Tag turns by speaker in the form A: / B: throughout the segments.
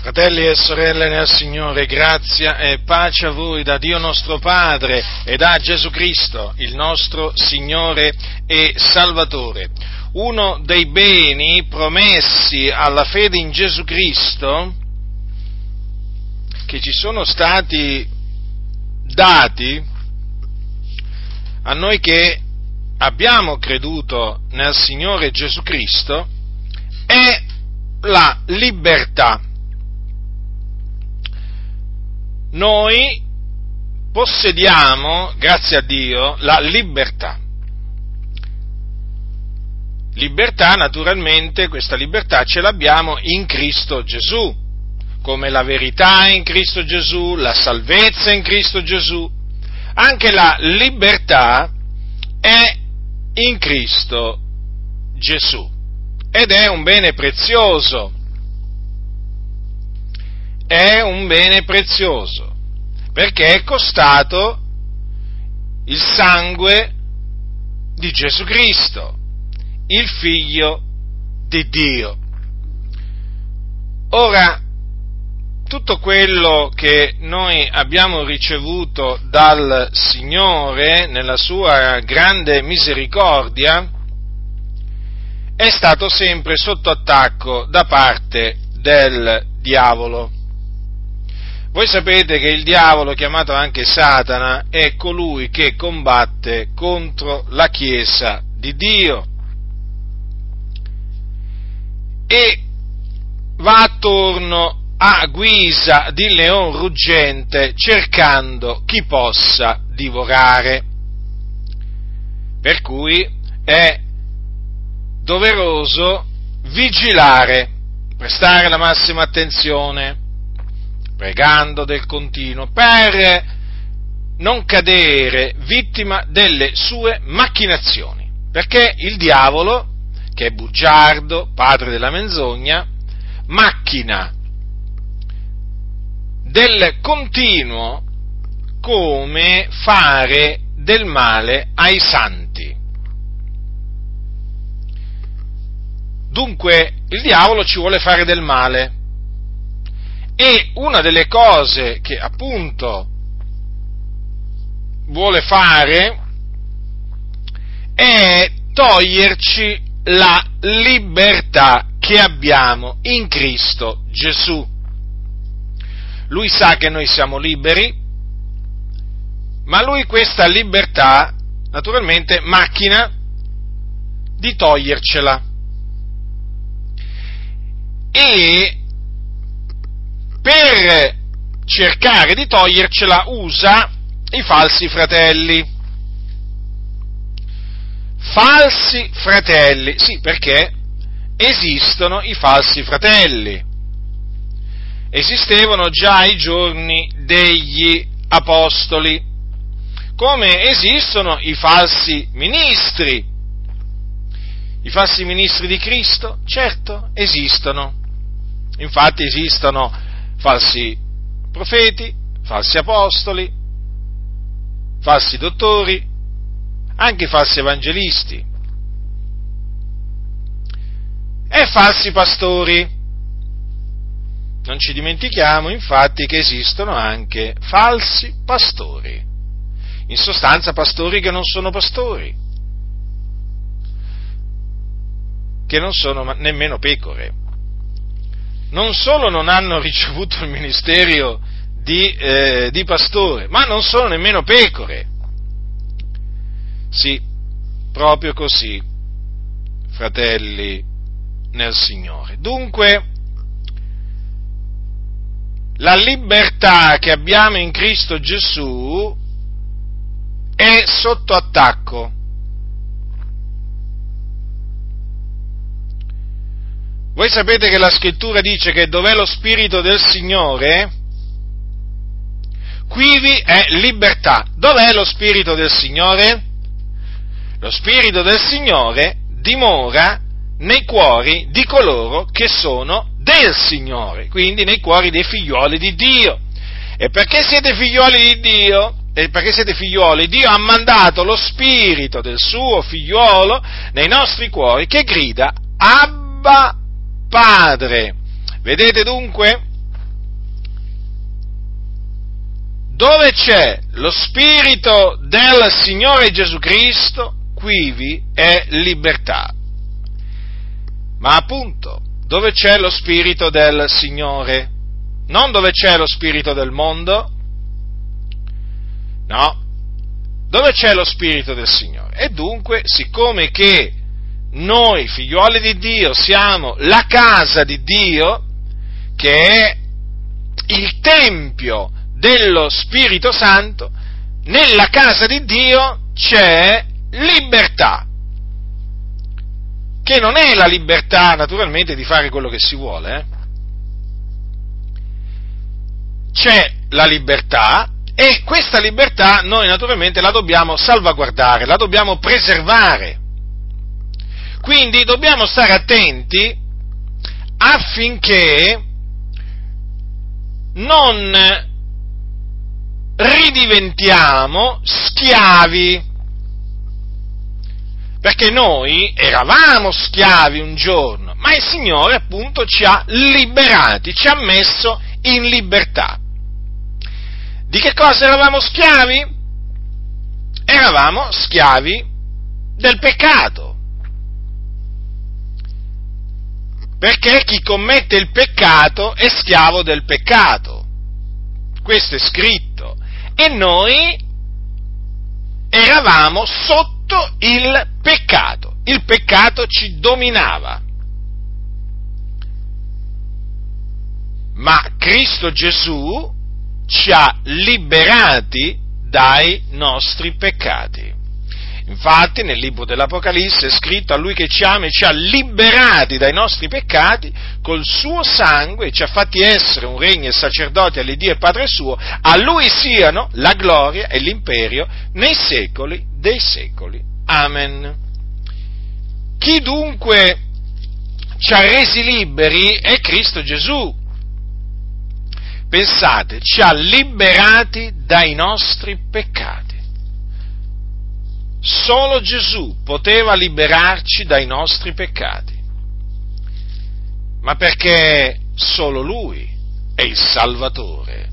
A: Fratelli e sorelle nel Signore, grazia e pace a voi da Dio nostro Padre e da Gesù Cristo, il nostro Signore e Salvatore. Uno dei beni promessi alla fede in Gesù Cristo che ci sono stati dati a noi che abbiamo creduto nel Signore Gesù Cristo è la libertà noi possediamo, grazie a Dio, la libertà. Libertà, naturalmente, questa libertà ce l'abbiamo in Cristo Gesù, come la verità in Cristo Gesù, la salvezza in Cristo Gesù. Anche la libertà è in Cristo Gesù ed è un bene prezioso è un bene prezioso, perché è costato il sangue di Gesù Cristo, il figlio di Dio. Ora, tutto quello che noi abbiamo ricevuto dal Signore nella sua grande misericordia è stato sempre sotto attacco da parte del diavolo. Voi sapete che il diavolo, chiamato anche Satana, è colui che combatte contro la Chiesa di Dio e va attorno a guisa di leon ruggente cercando chi possa divorare. Per cui è doveroso vigilare, prestare la massima attenzione pregando del continuo, per non cadere vittima delle sue macchinazioni. Perché il diavolo, che è bugiardo, padre della menzogna, macchina del continuo come fare del male ai santi. Dunque il diavolo ci vuole fare del male e una delle cose che appunto vuole fare è toglierci la libertà che abbiamo in Cristo Gesù. Lui sa che noi siamo liberi, ma lui questa libertà naturalmente macchina di togliercela. E per cercare di togliercela usa i falsi fratelli. Falsi fratelli, sì, perché esistono i falsi fratelli. Esistevano già ai giorni degli apostoli, come esistono i falsi ministri. I falsi ministri di Cristo, certo, esistono. Infatti esistono falsi profeti, falsi apostoli, falsi dottori, anche falsi evangelisti. E falsi pastori. Non ci dimentichiamo infatti che esistono anche falsi pastori, in sostanza pastori che non sono pastori, che non sono nemmeno pecore non solo non hanno ricevuto il ministero di, eh, di pastore, ma non sono nemmeno pecore. Sì, proprio così, fratelli nel Signore. Dunque, la libertà che abbiamo in Cristo Gesù è sotto attacco Voi sapete che la scrittura dice che dov'è lo Spirito del Signore, quivi è libertà. Dov'è lo Spirito del Signore? Lo Spirito del Signore dimora nei cuori di coloro che sono del Signore, quindi nei cuori dei figlioli di Dio. E perché siete figlioli di Dio? E perché siete figlioli? Dio ha mandato lo Spirito del suo figliolo nei nostri cuori che grida Abba Padre. Vedete dunque? Dove c'è lo Spirito del Signore Gesù Cristo, quivi è libertà. Ma appunto, dove c'è lo Spirito del Signore? Non dove c'è lo Spirito del mondo? No, dove c'è lo Spirito del Signore? E dunque, siccome che noi, figliuoli di Dio, siamo la casa di Dio, che è il Tempio dello Spirito Santo, nella casa di Dio c'è libertà, che non è la libertà naturalmente di fare quello che si vuole, eh? c'è la libertà e questa libertà noi naturalmente la dobbiamo salvaguardare, la dobbiamo preservare. Quindi dobbiamo stare attenti affinché non ridiventiamo schiavi. Perché noi eravamo schiavi un giorno, ma il Signore appunto ci ha liberati, ci ha messo in libertà. Di che cosa eravamo schiavi? Eravamo schiavi del peccato. Perché chi commette il peccato è schiavo del peccato. Questo è scritto. E noi eravamo sotto il peccato. Il peccato ci dominava. Ma Cristo Gesù ci ha liberati dai nostri peccati. Infatti nel libro dell'Apocalisse è scritto a lui che ci ama e ci ha liberati dai nostri peccati col suo sangue e ci ha fatti essere un regno e sacerdoti all'Iddio e Padre suo, a lui siano la gloria e l'imperio nei secoli dei secoli. Amen. Chi dunque ci ha resi liberi è Cristo Gesù. Pensate, ci ha liberati dai nostri peccati. Solo Gesù poteva liberarci dai nostri peccati, ma perché solo Lui è il Salvatore.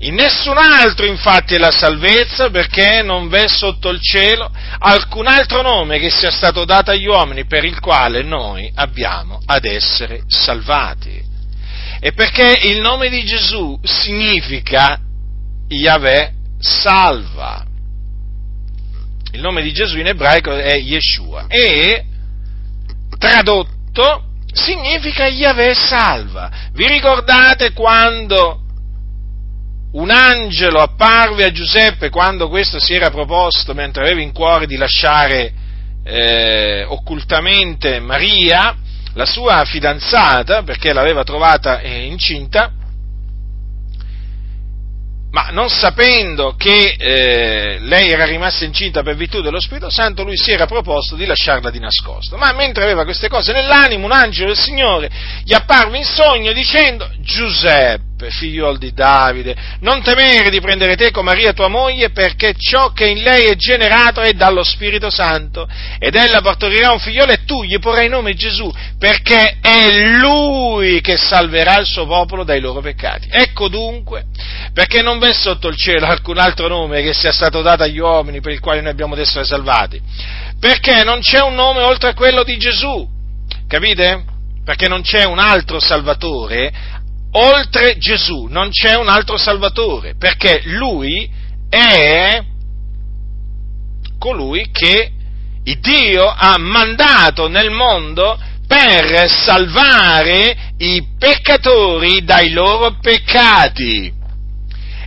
A: In nessun altro infatti è la salvezza perché non v'è sotto il cielo alcun altro nome che sia stato dato agli uomini per il quale noi abbiamo ad essere salvati. E perché il nome di Gesù significa Yahweh salva. Il nome di Gesù in ebraico è Yeshua e tradotto significa Yahweh salva. Vi ricordate quando un angelo apparve a Giuseppe quando questo si era proposto mentre aveva in cuore di lasciare eh, occultamente Maria, la sua fidanzata, perché l'aveva trovata eh, incinta, ma non sapendo che eh, lei era rimasta incinta per virtù dello Spirito Santo, lui si era proposto di lasciarla di nascosto. Ma mentre aveva queste cose nell'animo, un angelo del Signore gli apparve in sogno dicendo Giuseppe, figliuol di Davide, non temere di prendere te con Maria tua moglie, perché ciò che in lei è generato è dallo Spirito Santo, ed ella partorirà un figliolo e tu gli porrai nome Gesù, perché è lui che salverà il suo popolo dai loro peccati. Ecco dunque, perché non v'è sotto il cielo alcun altro nome che sia stato dato agli uomini per il quale noi abbiamo ad essere salvati, perché non c'è un nome oltre a quello di Gesù, capite? Perché non c'è un altro Salvatore oltre Gesù non c'è un altro Salvatore, perché Lui è colui che Dio ha mandato nel mondo per salvare i peccatori dai loro peccati.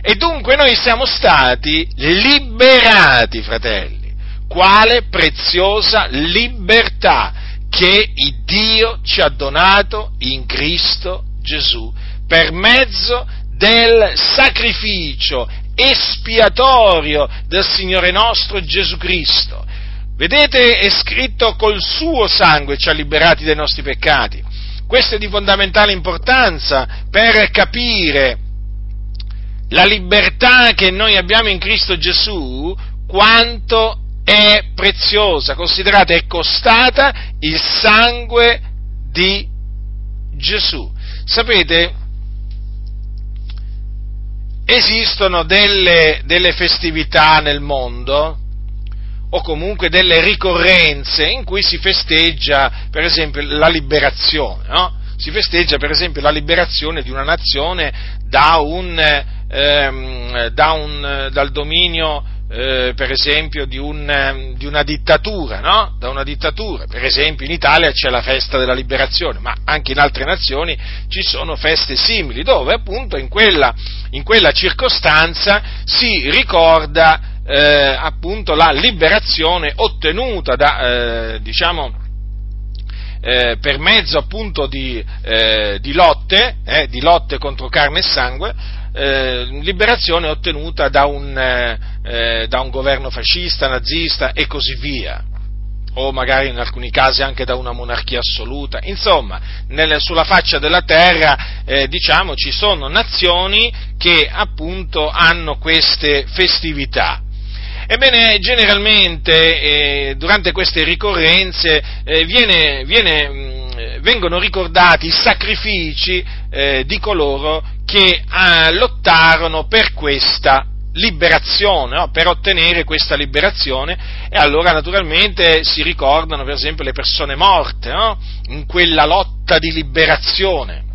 A: E dunque noi siamo stati liberati, fratelli. Quale preziosa libertà che Dio ci ha donato in Cristo Gesù per mezzo del sacrificio espiatorio del Signore nostro Gesù Cristo. Vedete, è scritto col suo sangue ci ha liberati dai nostri peccati. Questo è di fondamentale importanza per capire la libertà che noi abbiamo in Cristo Gesù, quanto è preziosa. Considerate, è costata il sangue di Gesù. Sapete, esistono delle, delle festività nel mondo o comunque delle ricorrenze in cui si festeggia, per esempio, la liberazione, no? Si festeggia, per esempio, la liberazione di una nazione da un, ehm, da un, dal dominio eh, per esempio di, un, di, una dittatura, no? Da una dittatura. Per esempio in Italia c'è la festa della liberazione, ma anche in altre nazioni ci sono feste simili, dove appunto in quella, in quella circostanza si ricorda eh, appunto la liberazione ottenuta da, eh, diciamo, eh, per mezzo appunto di, eh, di lotte, eh, di lotte contro carne e sangue, eh, liberazione ottenuta da un, eh, eh, da un governo fascista, nazista e così via o magari in alcuni casi anche da una monarchia assoluta. Insomma, nel, sulla faccia della terra, eh, diciamo, ci sono nazioni che appunto hanno queste festività. Ebbene, generalmente eh, durante queste ricorrenze eh, viene, viene, mm, vengono ricordati i sacrifici eh, di coloro che ah, lottarono per questa liberazione, no? per ottenere questa liberazione e allora naturalmente si ricordano per esempio le persone morte no? in quella lotta di liberazione.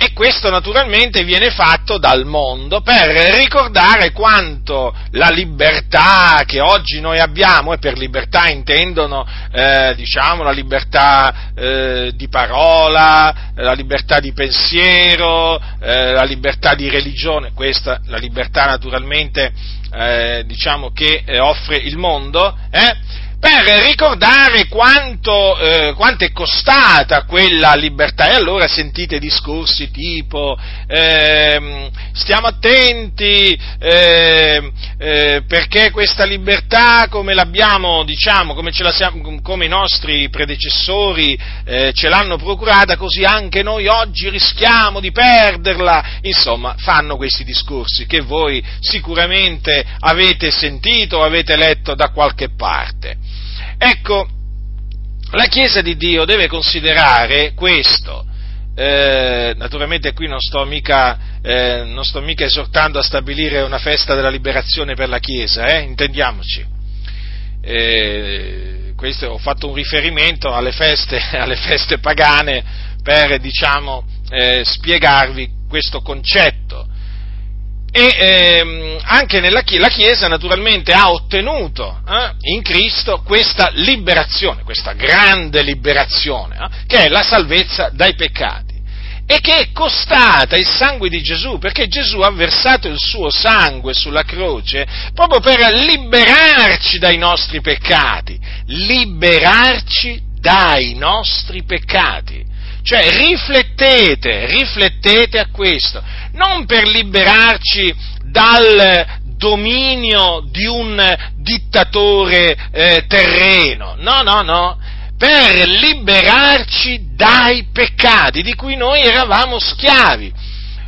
A: E questo naturalmente viene fatto dal mondo per ricordare quanto la libertà che oggi noi abbiamo, e per libertà intendono eh, diciamo, la libertà eh, di parola, la libertà di pensiero, eh, la libertà di religione, questa la libertà naturalmente eh, diciamo, che eh, offre il mondo, eh, per ricordare quanto, eh, quanto, è costata quella libertà. E allora sentite discorsi tipo eh, stiamo attenti eh, perché questa libertà come l'abbiamo, diciamo, come, siamo, come i nostri predecessori eh, ce l'hanno procurata, così anche noi oggi rischiamo di perderla. Insomma, fanno questi discorsi che voi sicuramente avete sentito o avete letto da qualche parte. Ecco, la Chiesa di Dio deve considerare questo. Eh, naturalmente qui non sto, mica, eh, non sto, mica, esortando a stabilire una festa della liberazione per la Chiesa, eh, intendiamoci. Eh, questo, ho fatto un riferimento alle feste, alle feste pagane per diciamo, eh, spiegarvi questo concetto e ehm, anche Chiesa, la Chiesa naturalmente ha ottenuto eh, in Cristo questa liberazione, questa grande liberazione, eh, che è la salvezza dai peccati e che è costata il sangue di Gesù, perché Gesù ha versato il suo sangue sulla croce proprio per liberarci dai nostri peccati, liberarci dai nostri peccati. Cioè riflettete, riflettete a questo, non per liberarci dal dominio di un dittatore eh, terreno, no, no, no, per liberarci dai peccati di cui noi eravamo schiavi.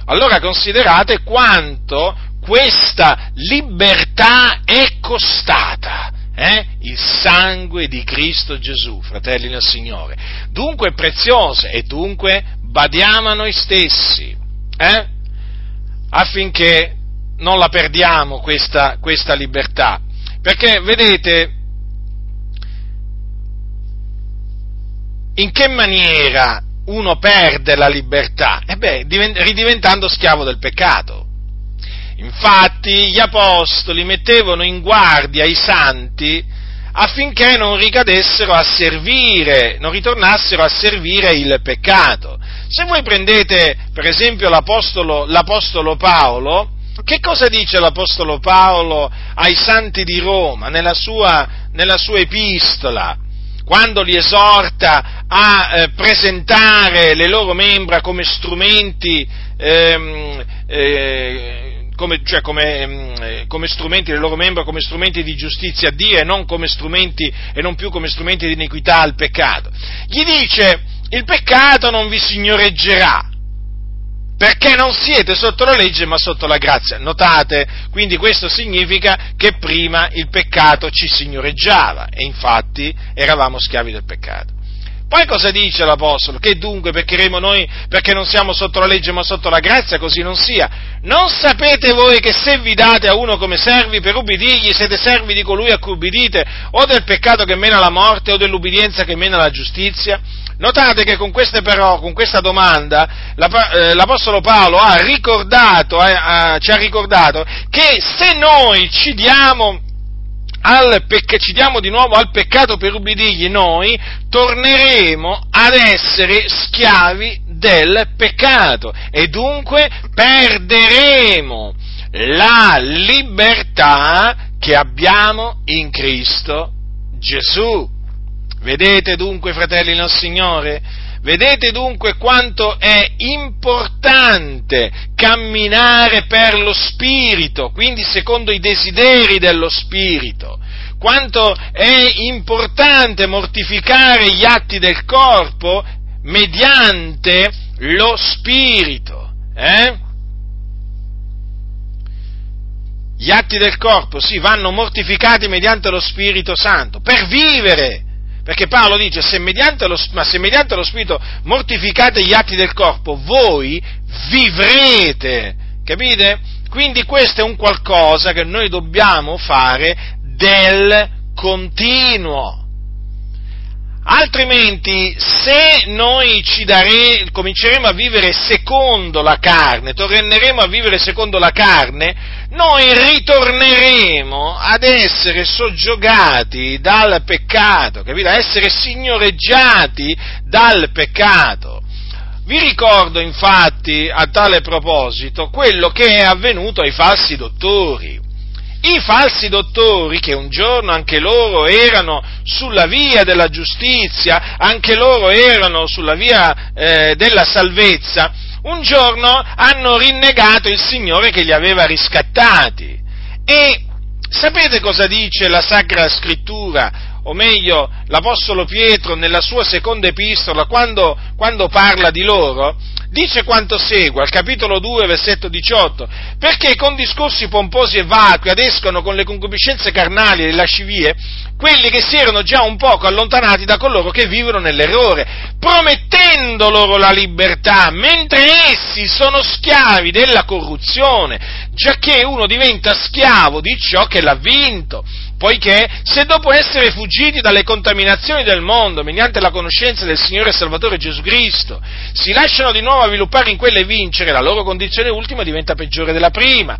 A: Allora considerate quanto questa libertà è costata eh? il sangue di Cristo Gesù, fratelli del Signore. Dunque è preziosa e dunque badiamo a noi stessi, eh? affinché non la perdiamo questa, questa libertà. Perché vedete, in che maniera uno perde la libertà? E beh, ridiventando schiavo del peccato. Infatti gli apostoli mettevano in guardia i santi affinché non ricadessero a servire, non ritornassero a servire il peccato. Se voi prendete per esempio l'apostolo, l'apostolo Paolo, che cosa dice l'apostolo Paolo ai santi di Roma nella sua, nella sua epistola? Quando li esorta a eh, presentare le loro membra come strumenti ehm, eh, come, cioè come, mm, come, strumenti, le loro membra come strumenti di giustizia a Dio e non, e non più come strumenti di iniquità al peccato. Gli dice, il peccato non vi signoreggerà, perché non siete sotto la legge ma sotto la grazia. Notate, quindi questo significa che prima il peccato ci signoreggiava e infatti eravamo schiavi del peccato. Poi cosa dice l'Apostolo? Che dunque peccheremo noi perché non siamo sotto la legge ma sotto la grazia? Così non sia. Non sapete voi che se vi date a uno come servi per ubbidirgli, siete servi di colui a cui ubbidite, o del peccato che mena alla morte, o dell'ubbidienza che mena alla giustizia? Notate che con, però, con questa domanda eh, l'Apostolo Paolo ha ricordato, ci ha ricordato che se noi ci diamo al pecc- ci diamo di nuovo al peccato per ubbidirgli, noi torneremo ad essere schiavi del peccato e dunque perderemo la libertà che abbiamo in Cristo Gesù. Vedete dunque, fratelli nel Signore? Vedete dunque quanto è importante camminare per lo Spirito, quindi secondo i desideri dello Spirito, quanto è importante mortificare gli atti del corpo mediante lo Spirito. Eh? Gli atti del corpo, sì, vanno mortificati mediante lo Spirito Santo, per vivere perché Paolo dice, se mediante, lo, ma se mediante lo Spirito mortificate gli atti del corpo, voi vivrete. Capite? Quindi questo è un qualcosa che noi dobbiamo fare del continuo. Altrimenti, se noi dare, cominceremo a vivere secondo la carne, torneremo a vivere secondo la carne, noi ritorneremo ad essere soggiogati dal peccato, capito? A essere signoreggiati dal peccato. Vi ricordo infatti a tale proposito quello che è avvenuto ai falsi dottori. I falsi dottori, che un giorno anche loro erano sulla via della giustizia, anche loro erano sulla via eh, della salvezza, un giorno hanno rinnegato il Signore che li aveva riscattati. E sapete cosa dice la Sacra Scrittura? O meglio, l'Apostolo Pietro nella sua seconda epistola, quando, quando parla di loro, dice quanto segue, al capitolo 2, versetto 18, perché con discorsi pomposi e vacui adescono con le concupiscenze carnali e le lascivie quelli che si erano già un poco allontanati da coloro che vivono nell'errore, promettendo loro la libertà, mentre essi sono schiavi della corruzione, giacché uno diventa schiavo di ciò che l'ha vinto poiché se dopo essere fuggiti dalle contaminazioni del mondo mediante la conoscenza del Signore e Salvatore Gesù Cristo, si lasciano di nuovo avviluppare in quelle e vincere, la loro condizione ultima diventa peggiore della prima,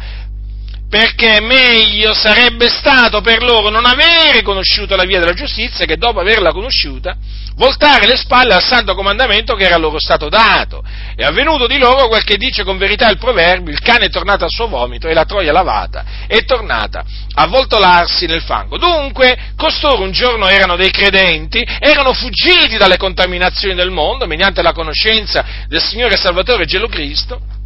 A: perché meglio sarebbe stato per loro non avere conosciuto la via della giustizia che dopo averla conosciuta voltare le spalle al santo comandamento che era loro stato dato. È avvenuto di loro quel che dice con verità il proverbio, il cane è tornato al suo vomito e la troia lavata è tornata a voltolarsi nel fango. Dunque, costoro un giorno erano dei credenti, erano fuggiti dalle contaminazioni del mondo mediante la conoscenza del Signore Salvatore Gesù Cristo,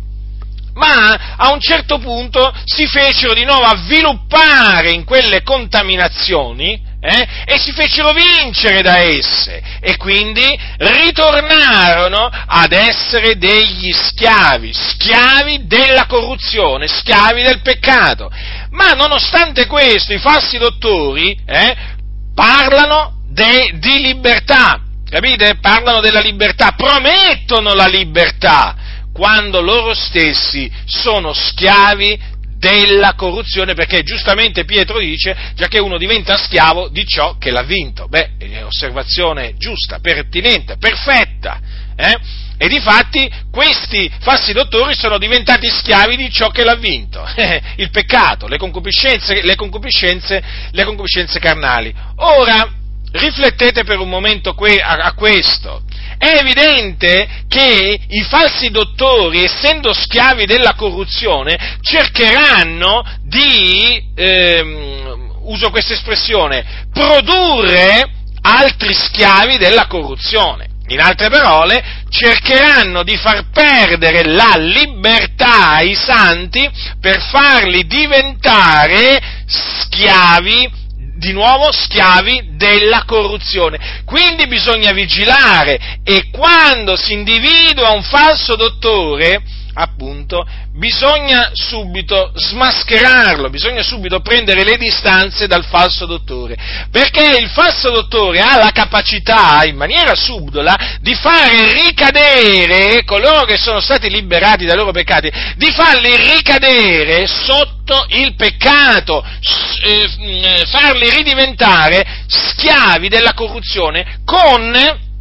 A: ma a un certo punto si fecero di nuovo avviluppare in quelle contaminazioni eh, e si fecero vincere da esse e quindi ritornarono ad essere degli schiavi, schiavi della corruzione, schiavi del peccato. Ma nonostante questo i falsi dottori eh, parlano de, di libertà, capite? Parlano della libertà, promettono la libertà quando loro stessi sono schiavi della corruzione, perché giustamente Pietro dice, già che uno diventa schiavo di ciò che l'ha vinto. Beh, è osservazione giusta, pertinente, perfetta. Eh? E difatti questi falsi dottori sono diventati schiavi di ciò che l'ha vinto, il peccato, le concupiscenze, le concupiscenze, le concupiscenze carnali. Ora, riflettete per un momento a questo. È evidente che i falsi dottori, essendo schiavi della corruzione, cercheranno di, ehm, uso questa espressione, produrre altri schiavi della corruzione. In altre parole, cercheranno di far perdere la libertà ai santi per farli diventare schiavi di nuovo schiavi della corruzione. Quindi bisogna vigilare e quando si individua un falso dottore appunto, bisogna subito smascherarlo, bisogna subito prendere le distanze dal falso dottore, perché il falso dottore ha la capacità, in maniera subdola, di fare ricadere coloro che sono stati liberati dai loro peccati, di farli ricadere sotto il peccato, eh, mm, farli ridiventare schiavi della corruzione con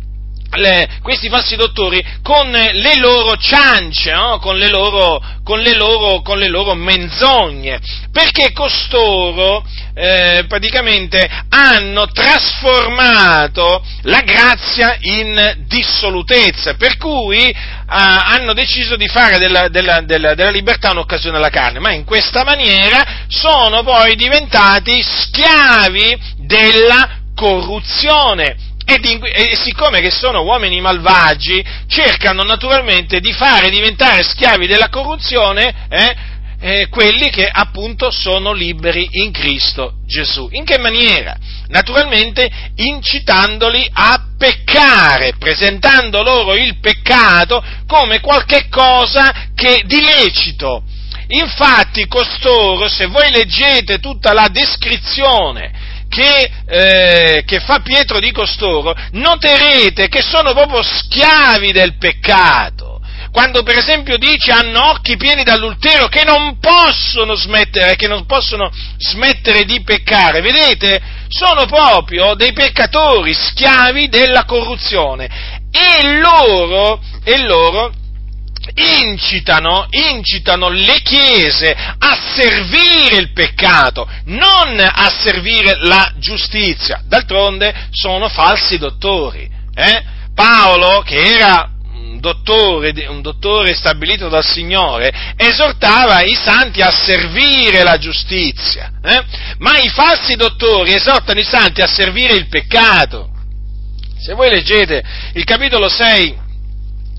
A: le, questi falsi dottori con le loro ciance, no? con, le loro, con, le loro, con, le loro, menzogne, perché costoro eh, praticamente hanno trasformato la grazia in dissolutezza, per cui eh, hanno deciso di fare della, della, della, della libertà un'occasione alla carne, ma in questa maniera sono poi diventati schiavi della corruzione di, e, siccome che sono uomini malvagi, cercano naturalmente di fare diventare schiavi della corruzione eh, eh, quelli che appunto sono liberi in Cristo Gesù. In che maniera? Naturalmente incitandoli a peccare, presentando loro il peccato come qualche cosa che di lecito. Infatti costoro, se voi leggete tutta la descrizione che, eh, che fa Pietro di costoro, noterete che sono proprio schiavi del peccato. Quando per esempio dice hanno occhi pieni d'adulterio che non possono smettere, che non possono smettere di peccare, vedete? Sono proprio dei peccatori, schiavi della corruzione. E loro, e loro incitano, incitano le chiese a servire il peccato, non a servire la giustizia. D'altronde sono falsi dottori. Eh? Paolo, che era un dottore, un dottore stabilito dal Signore, esortava i santi a servire la giustizia, eh? ma i falsi dottori esortano i santi a servire il peccato. Se voi leggete il capitolo 6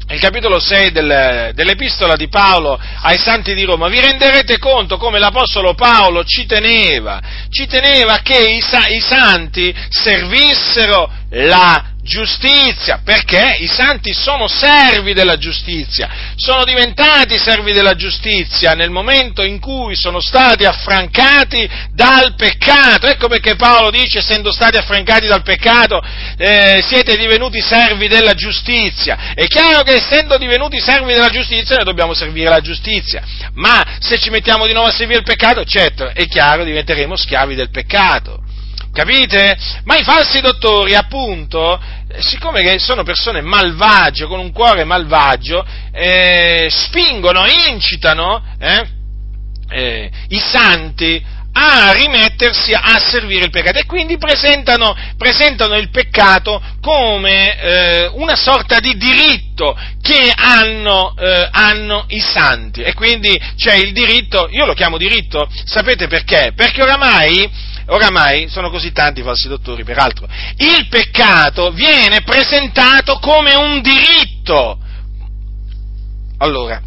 A: il capitolo 6 del, dell'epistola di Paolo ai santi di Roma, vi renderete conto come l'Apostolo Paolo ci teneva, ci teneva che i, i santi servissero la giustizia, perché i santi sono servi della giustizia, sono diventati servi della giustizia nel momento in cui sono stati affrancati dal peccato. Ecco perché Paolo dice, essendo stati affrancati dal peccato, eh, siete divenuti servi della giustizia. È chiaro che essendo divenuti servi della giustizia noi dobbiamo servire la giustizia, ma se ci mettiamo di nuovo a servire il peccato, certo, è chiaro, diventeremo schiavi del peccato. Capite? Ma i falsi dottori, appunto, siccome sono persone malvagie, con un cuore malvagio, eh, spingono, incitano eh, eh, i santi a rimettersi a servire il peccato e quindi presentano, presentano il peccato come eh, una sorta di diritto che hanno, eh, hanno, i santi e quindi c'è il diritto, io lo chiamo diritto, sapete perché? Perché oramai oramai sono così tanti i falsi dottori, peraltro, il peccato viene presentato come un diritto. Allora,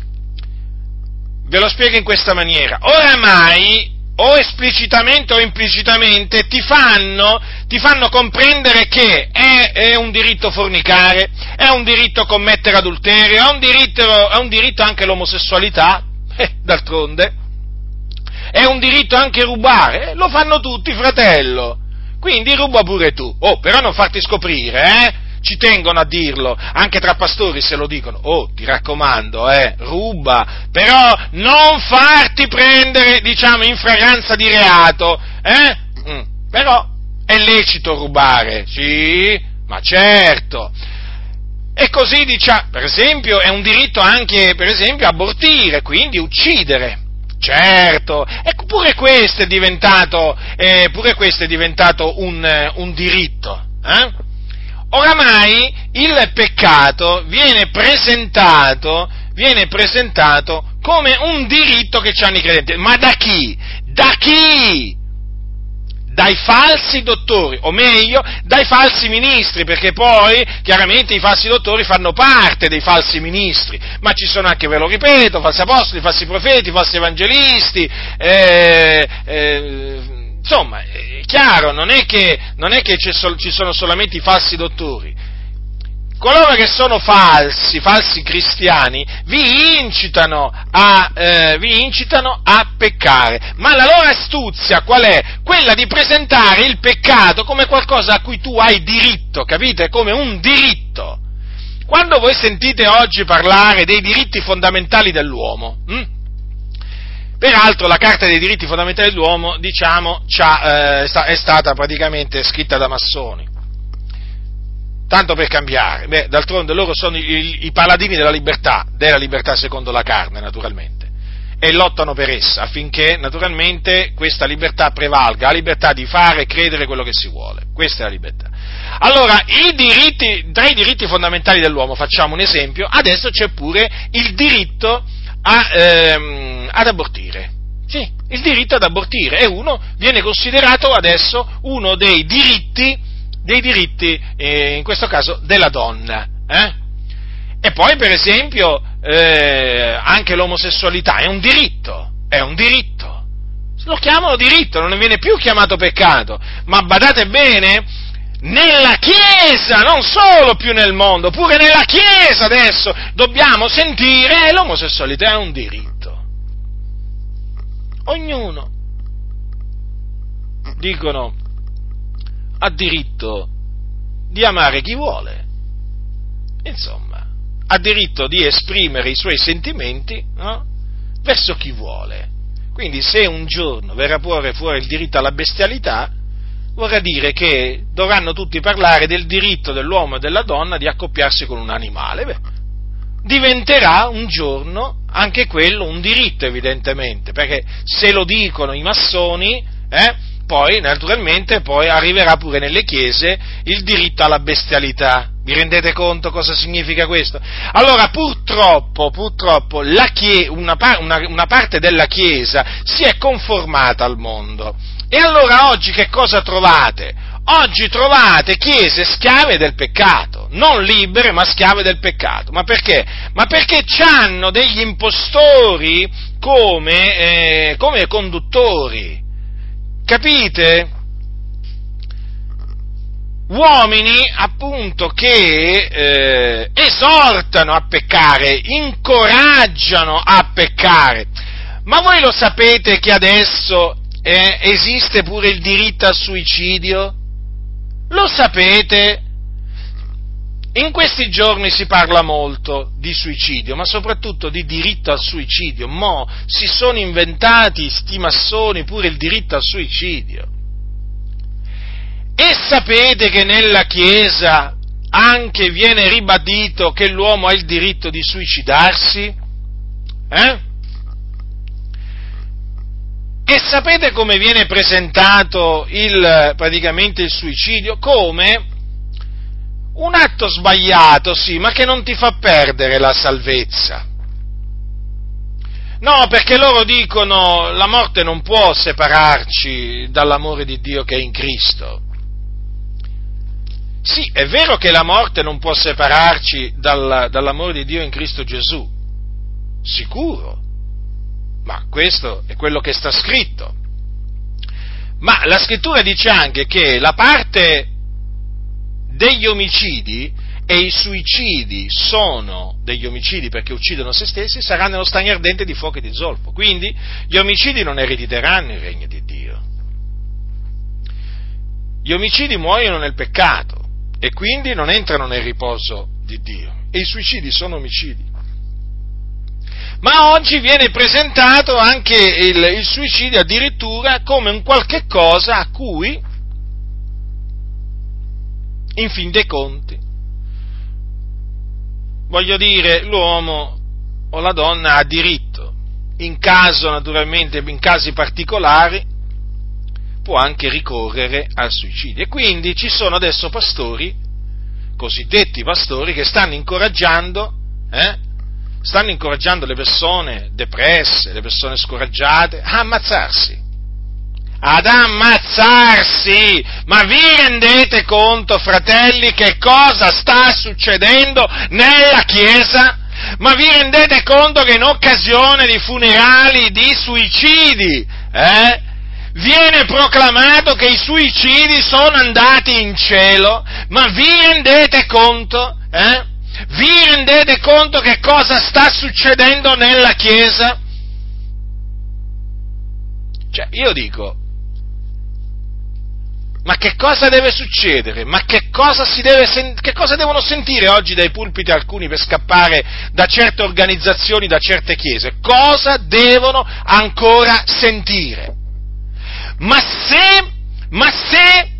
A: ve lo spiego in questa maniera, oramai o esplicitamente o implicitamente ti fanno, ti fanno comprendere che è, è, un diritto fornicare, è un diritto commettere adulterio, è un diritto, è un diritto anche l'omosessualità, eh, d'altronde, è un diritto anche rubare, lo fanno tutti, fratello. Quindi ruba pure tu. Oh, però non farti scoprire, eh? Ci tengono a dirlo, anche tra pastori se lo dicono. Oh, ti raccomando, eh, ruba, però non farti prendere, diciamo, in fragranza di reato, eh? Mm, però è lecito rubare, sì, ma certo. E così diciamo, per esempio, è un diritto anche, per esempio, abortire, quindi uccidere. Certo, ecco, pure questo è diventato, eh, pure questo è diventato un, eh, un diritto. Eh? Oramai il peccato viene presentato, viene presentato come un diritto che hanno i credenti. Ma da chi? Da chi? Dai falsi dottori, o meglio, dai falsi ministri, perché poi chiaramente i falsi dottori fanno parte dei falsi ministri, ma ci sono anche, ve lo ripeto, falsi apostoli, falsi profeti, falsi evangelisti, eh, eh, insomma, è chiaro, non è che, non è che ci sono solamente i falsi dottori, coloro che sono falsi, falsi cristiani, vi incitano, a, eh, vi incitano a peccare. Ma la loro astuzia qual è? Quella di presentare il peccato come qualcosa a cui tu hai diritto, capite? Come un diritto. Quando voi sentite oggi parlare dei diritti fondamentali dell'uomo, hm? peraltro la Carta dei diritti fondamentali dell'uomo, diciamo, eh, è stata praticamente scritta da massoni tanto per cambiare, beh, d'altronde loro sono i, i, paladini della libertà, della libertà secondo la carne, naturalmente, e lottano per essa affinché, naturalmente, questa libertà prevalga, la libertà di fare e credere quello che si vuole. Questa è la libertà. Allora, i diritti, tra i diritti fondamentali dell'uomo, facciamo un esempio, adesso c'è pure il diritto a, ehm, ad abortire. Sì, il diritto ad abortire, e uno viene considerato adesso uno dei diritti dei diritti, eh, in questo caso, della donna. Eh? E poi, per esempio, eh, anche l'omosessualità è un diritto, è un diritto. Lo chiamano diritto, non ne viene più chiamato peccato, ma badate bene, nella Chiesa, non solo più nel mondo, pure nella Chiesa adesso dobbiamo sentire l'omosessualità è un diritto. Ognuno, dicono, ha diritto di amare chi vuole, insomma, ha diritto di esprimere i suoi sentimenti no? verso chi vuole. Quindi se un giorno verrà fuori il diritto alla bestialità, vorrà dire che dovranno tutti parlare del diritto dell'uomo e della donna di accoppiarsi con un animale. Beh, diventerà un giorno anche quello un diritto, evidentemente, perché se lo dicono i massoni, eh, poi naturalmente poi arriverà pure nelle chiese il diritto alla bestialità. Vi rendete conto cosa significa questo? Allora purtroppo, purtroppo chie- una, par- una, una parte della Chiesa si è conformata al mondo. E allora oggi che cosa trovate? Oggi trovate chiese schiave del peccato, non libere ma schiave del peccato. Ma perché? Ma perché hanno degli impostori come, eh, come conduttori. Capite? Uomini appunto che eh, esortano a peccare, incoraggiano a peccare. Ma voi lo sapete che adesso eh, esiste pure il diritto al suicidio? Lo sapete? In questi giorni si parla molto di suicidio, ma soprattutto di diritto al suicidio. Mo si sono inventati, sti massoni, pure il diritto al suicidio. E sapete che nella Chiesa anche viene ribadito che l'uomo ha il diritto di suicidarsi? Eh? E sapete come viene presentato il, praticamente il suicidio? Come un atto sbagliato, sì, ma che non ti fa perdere la salvezza. No, perché loro dicono la morte non può separarci dall'amore di Dio che è in Cristo. Sì, è vero che la morte non può separarci dal, dall'amore di Dio in Cristo Gesù, sicuro, ma questo è quello che sta scritto. Ma la scrittura dice anche che la parte degli omicidi e i suicidi sono degli omicidi perché uccidono se stessi, saranno nello stagno ardente di fuoco e di zolfo. Quindi gli omicidi non erediteranno il regno di Dio. Gli omicidi muoiono nel peccato e quindi non entrano nel riposo di Dio. E i suicidi sono omicidi. Ma oggi viene presentato anche il, il suicidio addirittura come un qualche cosa a cui in fin dei conti, voglio dire, l'uomo o la donna ha diritto, in caso naturalmente, in casi particolari, può anche ricorrere al suicidio. E quindi ci sono adesso pastori, cosiddetti pastori, che stanno incoraggiando, eh, stanno incoraggiando le persone depresse, le persone scoraggiate a ammazzarsi ad ammazzarsi. Ma vi rendete conto, fratelli, che cosa sta succedendo nella Chiesa? Ma vi rendete conto che in occasione di funerali, di suicidi, eh, viene proclamato che i suicidi sono andati in cielo? Ma vi rendete conto? Eh? Vi rendete conto che cosa sta succedendo nella Chiesa? Cioè, io dico, ma che cosa deve succedere? Ma che cosa, deve, che cosa, devono sentire oggi dai pulpiti alcuni per scappare da certe organizzazioni, da certe chiese? Cosa devono ancora sentire? Ma se, ma se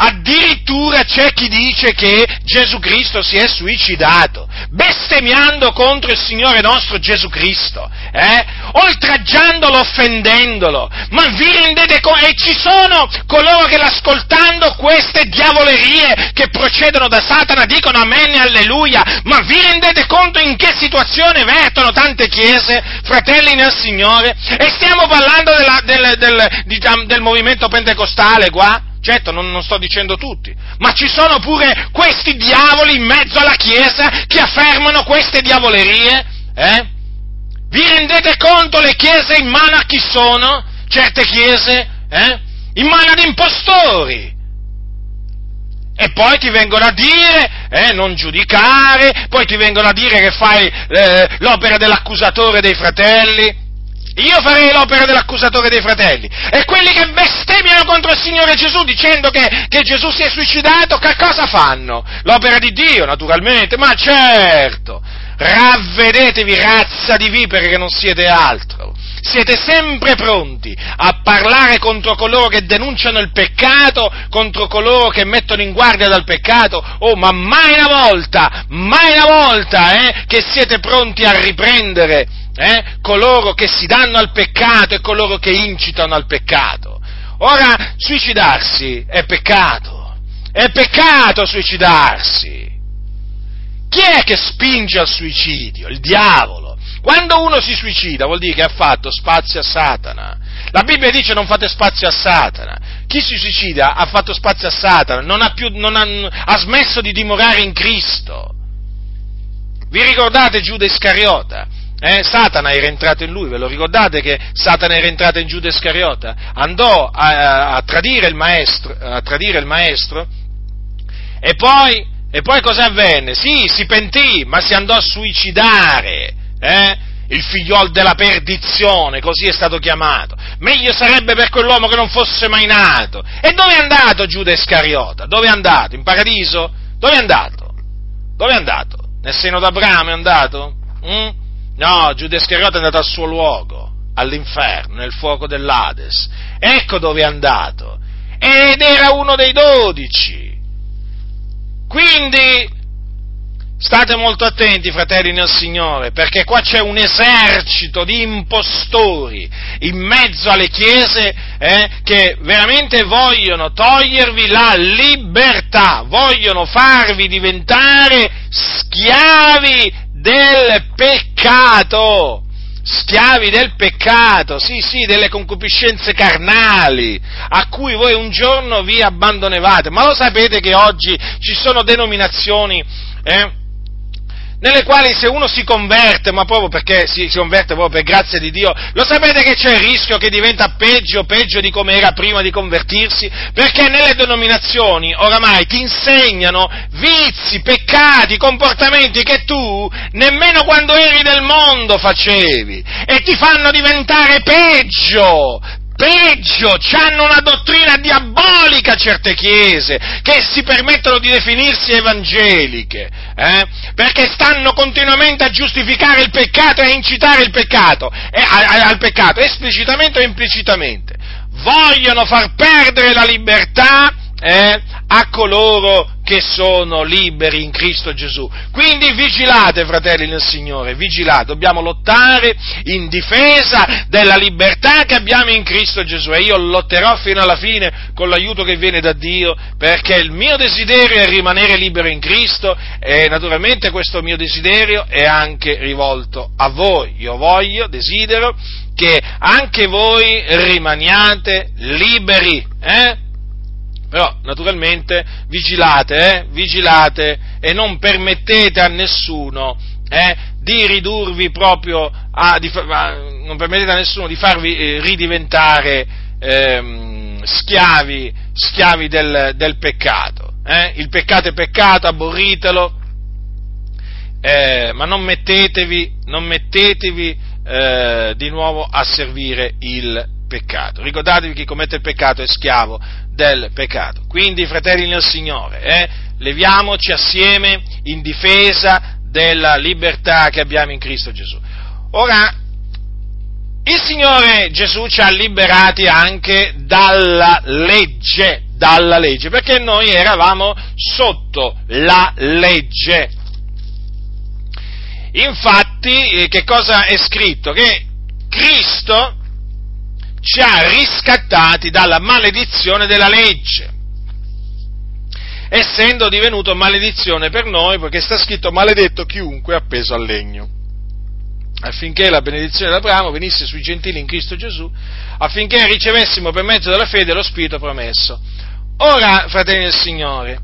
A: Addirittura c'è chi dice che Gesù Cristo si è suicidato, bestemmiando contro il Signore nostro Gesù Cristo, eh? oltraggiandolo, offendendolo. Ma vi rendete conto? E ci sono coloro che l'ascoltando queste diavolerie che procedono da Satana dicono amen e alleluia. Ma vi rendete conto in che situazione vertono tante chiese, fratelli nel Signore? E stiamo parlando della, del, del, diciamo, del movimento pentecostale qua? Certo, non, non, sto dicendo tutti, ma ci sono pure questi diavoli in mezzo alla Chiesa che affermano queste diavolerie? Eh? Vi rendete conto le chiese in mano a chi sono? Certe chiese? Eh? In mano ad impostori. E poi ti vengono a dire, eh, non giudicare, poi ti vengono a dire che fai eh, l'opera dell'accusatore dei fratelli. Io farei l'opera dell'accusatore dei fratelli. E quelli che bestemmiano contro il Signore Gesù dicendo che, che, Gesù si è suicidato, che cosa fanno? L'opera di Dio, naturalmente, ma certo. Ravvedetevi, razza di vipere, che non siete altro. Siete sempre pronti a parlare contro coloro che denunciano il peccato, contro coloro che mettono in guardia dal peccato. Oh, ma mai una volta, mai una volta, eh, che siete pronti a riprendere eh? coloro che si danno al peccato e coloro che incitano al peccato. Ora, suicidarsi è peccato, è peccato suicidarsi. Chi è che spinge al suicidio? Il diavolo. Quando uno si suicida vuol dire che ha fatto spazio a Satana. La Bibbia dice non fate spazio a Satana. Chi si suicida ha fatto spazio a Satana, ha, più, ha, ha smesso di dimorare in Cristo. Vi ricordate Giuda Iscariota? Eh, Satana era entrato in lui, ve lo ricordate che Satana era entrato in Giuda Iscariota? Andò a, a, tradire maestro, a, tradire il maestro, e poi, e poi cosa avvenne? Sì, si pentì, ma si andò a suicidare, eh? il figliol della perdizione, così è stato chiamato. Meglio sarebbe per quell'uomo che non fosse mai nato. E dove è andato Giuda Iscariota? Dove è andato? In paradiso? Dove è andato? Dove è andato? Nel seno d'Abramo è andato? Mm? No, Giuda Iscariota è andato al suo luogo, all'inferno, nel fuoco dell'Ades. Ecco dove è andato. Ed era uno dei dodici. Quindi state molto attenti, fratelli nel Signore, perché qua c'è un esercito di impostori in mezzo alle chiese eh, che veramente vogliono togliervi la libertà, vogliono farvi diventare schiavi del peccato, schiavi del peccato, sì, sì, delle concupiscenze carnali, a cui voi un giorno vi abbandonevate. Ma lo sapete che oggi ci sono denominazioni, eh, nelle quali se uno si converte, ma proprio perché si, si, converte proprio per grazia di Dio, lo sapete che c'è il rischio che diventa peggio, peggio di come era prima di convertirsi? Perché nelle denominazioni oramai ti insegnano vizi, peccati, comportamenti che tu nemmeno quando eri nel mondo facevi e ti fanno diventare peggio, peggio, hanno una dottrina diabolica certe chiese, che si permettono di definirsi evangeliche, eh? perché stanno continuamente a giustificare il peccato e a incitare il peccato, eh, al peccato, esplicitamente o implicitamente. Vogliono far perdere la libertà eh, a coloro che sono liberi in Cristo Gesù. Quindi vigilate, fratelli nel Signore, vigilate, dobbiamo lottare in difesa della libertà che abbiamo in Cristo Gesù e io lotterò fino alla fine con l'aiuto che viene da Dio, perché il mio desiderio è rimanere libero in Cristo e naturalmente questo mio desiderio è anche rivolto a voi. Io voglio, desidero che anche voi rimaniate liberi, eh? Però, naturalmente, vigilate, eh? vigilate e non permettete a nessuno eh, di ridurvi proprio a, di, a, non permettete a nessuno di farvi eh, ridiventare ehm, schiavi, schiavi del, del, peccato. Eh? Il peccato è peccato, aborritelo, eh, ma non mettetevi, non mettetevi eh, di nuovo a servire il peccato. Ricordatevi che chi commette il peccato è schiavo del peccato. Quindi, fratelli nel Signore, eh, leviamoci assieme in difesa della libertà che abbiamo in Cristo Gesù. Ora, il Signore Gesù ci ha liberati anche dalla legge, dalla legge, perché noi eravamo sotto la legge. Infatti, eh, che cosa è scritto? Che Cristo ci ha riscattati dalla maledizione della legge, essendo divenuto maledizione per noi, perché sta scritto maledetto chiunque appeso al legno affinché la benedizione d'Abramo venisse sui gentili in Cristo Gesù, affinché ricevessimo per mezzo della fede lo Spirito promesso. Ora, fratelli del Signore,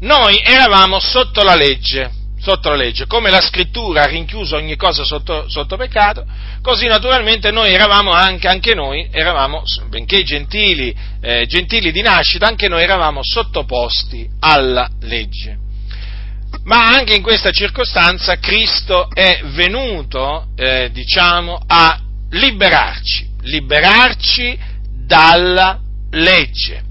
A: noi eravamo sotto la legge, sotto la legge, come la scrittura ha rinchiuso ogni cosa sotto, sotto peccato, così naturalmente noi eravamo anche, anche noi, eravamo, benché gentili, eh, gentili di nascita, anche noi eravamo sottoposti alla legge. Ma anche in questa circostanza Cristo è venuto, eh, diciamo, a liberarci, liberarci dalla legge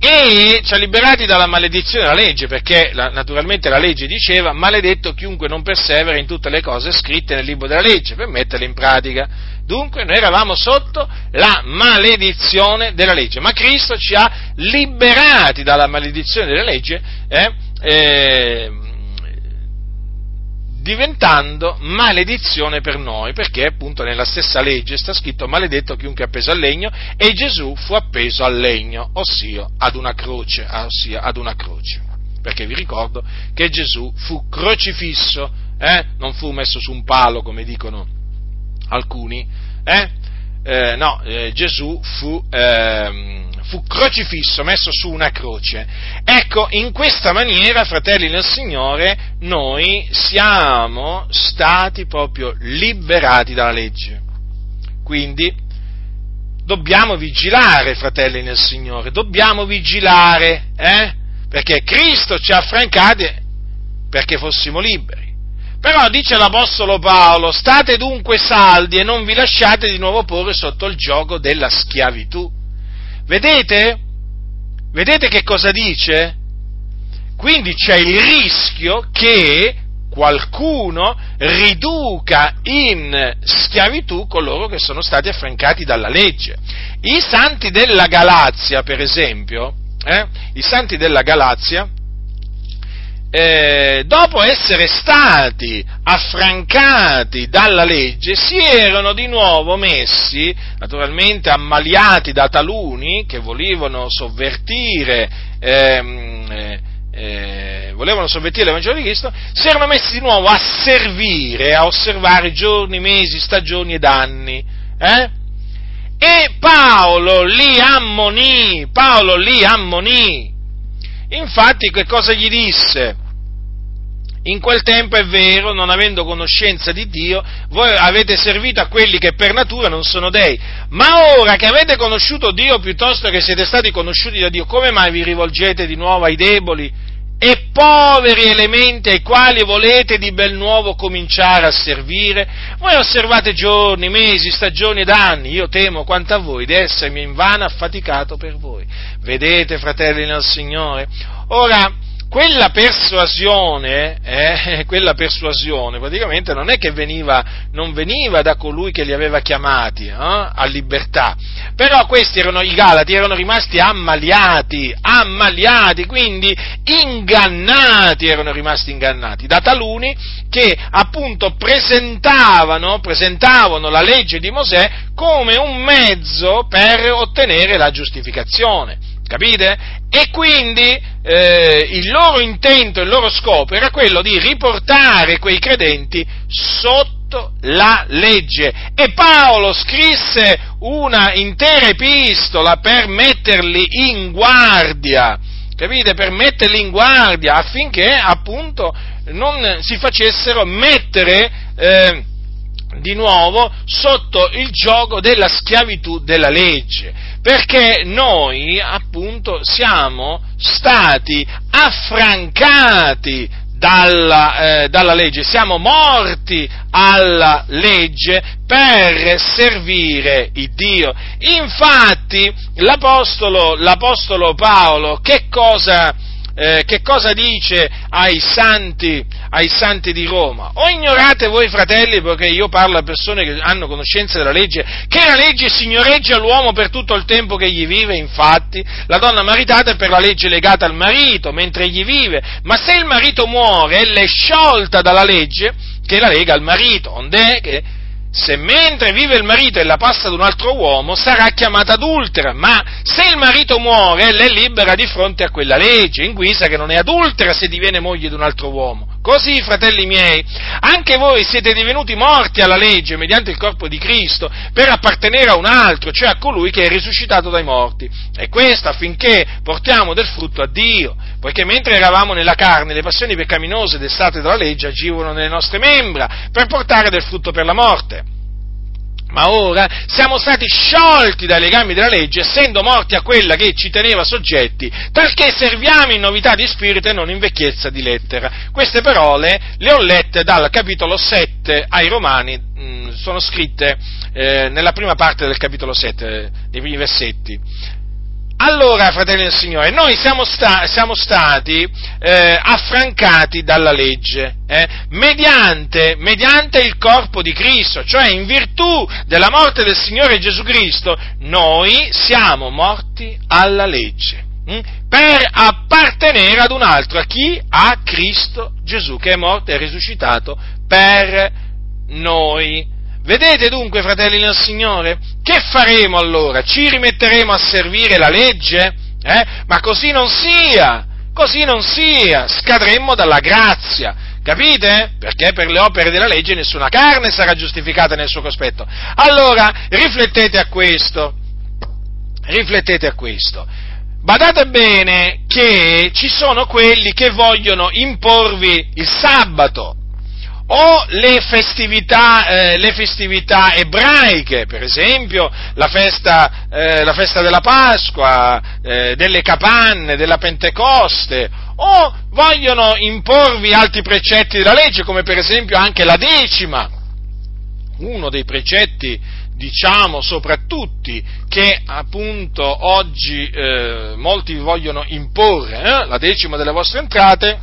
A: e ci ha liberati dalla maledizione della legge, perché la, naturalmente la legge diceva maledetto chiunque non persevera in tutte le cose scritte nel libro della legge per metterle in pratica. Dunque noi eravamo sotto la maledizione della legge, ma Cristo ci ha liberati dalla maledizione della legge. Eh, eh, diventando maledizione per noi, perché appunto nella stessa legge sta scritto maledetto chiunque è appeso al legno e Gesù fu appeso al legno, ossia ad una croce, ossia ad una croce. Perché vi ricordo che Gesù fu crocifisso, eh? non fu messo su un palo come dicono alcuni, eh? Eh, no, eh, Gesù fu ehm, fu crocifisso, messo su una croce. Ecco, in questa maniera, fratelli nel Signore, noi siamo stati proprio liberati dalla legge. Quindi dobbiamo vigilare, fratelli nel Signore, dobbiamo vigilare, eh? Perché Cristo ci ha affrancati perché fossimo liberi. Però dice l'Apostolo Paolo, state dunque saldi e non vi lasciate di nuovo porre sotto il gioco della schiavitù. Vedete? Vedete che cosa dice? Quindi c'è il rischio che qualcuno riduca in schiavitù coloro che sono stati affrancati dalla legge. I santi della Galazia, per esempio, eh, i santi della Galazia, eh, dopo essere stati affrancati dalla legge, si erano di nuovo messi, naturalmente ammaliati da taluni che volevano sovvertire, ehm, eh, eh, volevano sovvertire l'Evangelo di Cristo, si erano messi di nuovo a servire, a osservare giorni, mesi, stagioni ed anni. Eh? E Paolo li ammonì, Paolo li ammonì, Infatti che cosa gli disse? In quel tempo è vero, non avendo conoscenza di Dio, voi avete servito a quelli che per natura non sono dei. Ma ora che avete conosciuto Dio piuttosto che siete stati conosciuti da Dio, come mai vi rivolgete di nuovo ai deboli e poveri elementi ai quali volete di bel nuovo cominciare a servire? Voi osservate giorni, mesi, stagioni ed anni. Io temo quanto a voi di essermi invano affaticato per voi. Vedete, fratelli nel Signore? Ora, quella persuasione, eh, quella persuasione praticamente non è che veniva, non veniva da colui che li aveva chiamati eh, a libertà, però questi erano, i Galati erano rimasti ammaliati, ammaliati, quindi ingannati, erano rimasti ingannati da taluni che appunto presentavano, presentavano la legge di Mosè come un mezzo per ottenere la giustificazione. Capite? E quindi eh, il loro intento, il loro scopo era quello di riportare quei credenti sotto la legge. E Paolo scrisse una intera epistola per metterli in guardia, capite? Per metterli in guardia affinché appunto non si facessero mettere eh, di nuovo sotto il gioco della schiavitù della legge, perché noi appunto siamo stati affrancati dalla, eh, dalla, legge, siamo morti alla legge per servire il Dio. Infatti l'Apostolo, l'Apostolo Paolo che cosa, eh, che cosa dice ai santi, ai santi di Roma? O ignorate voi fratelli, perché io parlo a persone che hanno conoscenza della legge, che la legge signoreggia l'uomo per tutto il tempo che gli vive, infatti la donna maritata è per la legge legata al marito mentre egli vive, ma se il marito muore, ella è sciolta dalla legge che la lega al marito, ond'è che se mentre vive il marito e la passa ad un altro uomo, sarà chiamata adultera, ma se il marito muore, ella è libera di fronte a quella legge, in guisa che non è adultera se diviene moglie di un altro uomo. Così, fratelli miei, anche voi siete divenuti morti alla legge mediante il corpo di Cristo per appartenere a un altro, cioè a colui che è risuscitato dai morti. E questo affinché portiamo del frutto a Dio, poiché mentre eravamo nella carne, le passioni peccaminose destate dalla legge agivano nelle nostre membra per portare del frutto per la morte. Ma ora siamo stati sciolti dai legami della legge, essendo morti a quella che ci teneva soggetti, talché serviamo in novità di spirito e non in vecchiezza di lettera. Queste parole le ho lette dal capitolo 7 ai Romani, mm, sono scritte eh, nella prima parte del capitolo 7, nei primi versetti. Allora, fratelli del Signore, noi siamo, sta- siamo stati eh, affrancati dalla legge eh, mediante, mediante, il corpo di Cristo, cioè in virtù della morte del Signore Gesù Cristo, noi siamo morti alla legge hm? per appartenere ad un altro, a chi? A Cristo Gesù, che è morto e risuscitato per noi. Vedete dunque, fratelli del Signore, che faremo allora? Ci rimetteremo a servire la legge? Eh? Ma così non sia, così non sia, scadremmo dalla grazia. Capite? Perché per le opere della legge nessuna carne sarà giustificata nel suo cospetto. Allora, riflettete a questo, riflettete a questo. Badate bene che ci sono quelli che vogliono imporvi il sabato, o le festività, eh, le festività ebraiche, per esempio la festa, eh, la festa della Pasqua, eh, delle capanne, della Pentecoste, o vogliono imporvi altri precetti della legge, come per esempio anche la decima, uno dei precetti, diciamo, soprattutto che appunto oggi eh, molti vogliono imporre, eh, la decima delle vostre entrate,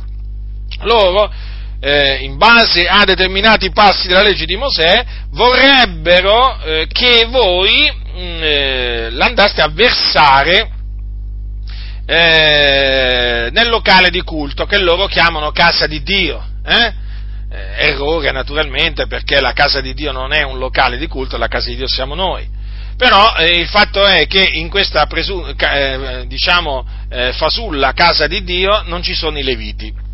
A: loro eh, in base a determinati passi della legge di Mosè, vorrebbero eh, che voi mh, mm, eh, l'andaste a versare eh, nel locale di culto che loro chiamano casa di Dio. Eh? Errore naturalmente perché la casa di Dio non è un locale di culto, la casa di Dio siamo noi. Però eh, il fatto è che in questa presu- eh, diciamo, eh, fasulla casa di Dio non ci sono i leviti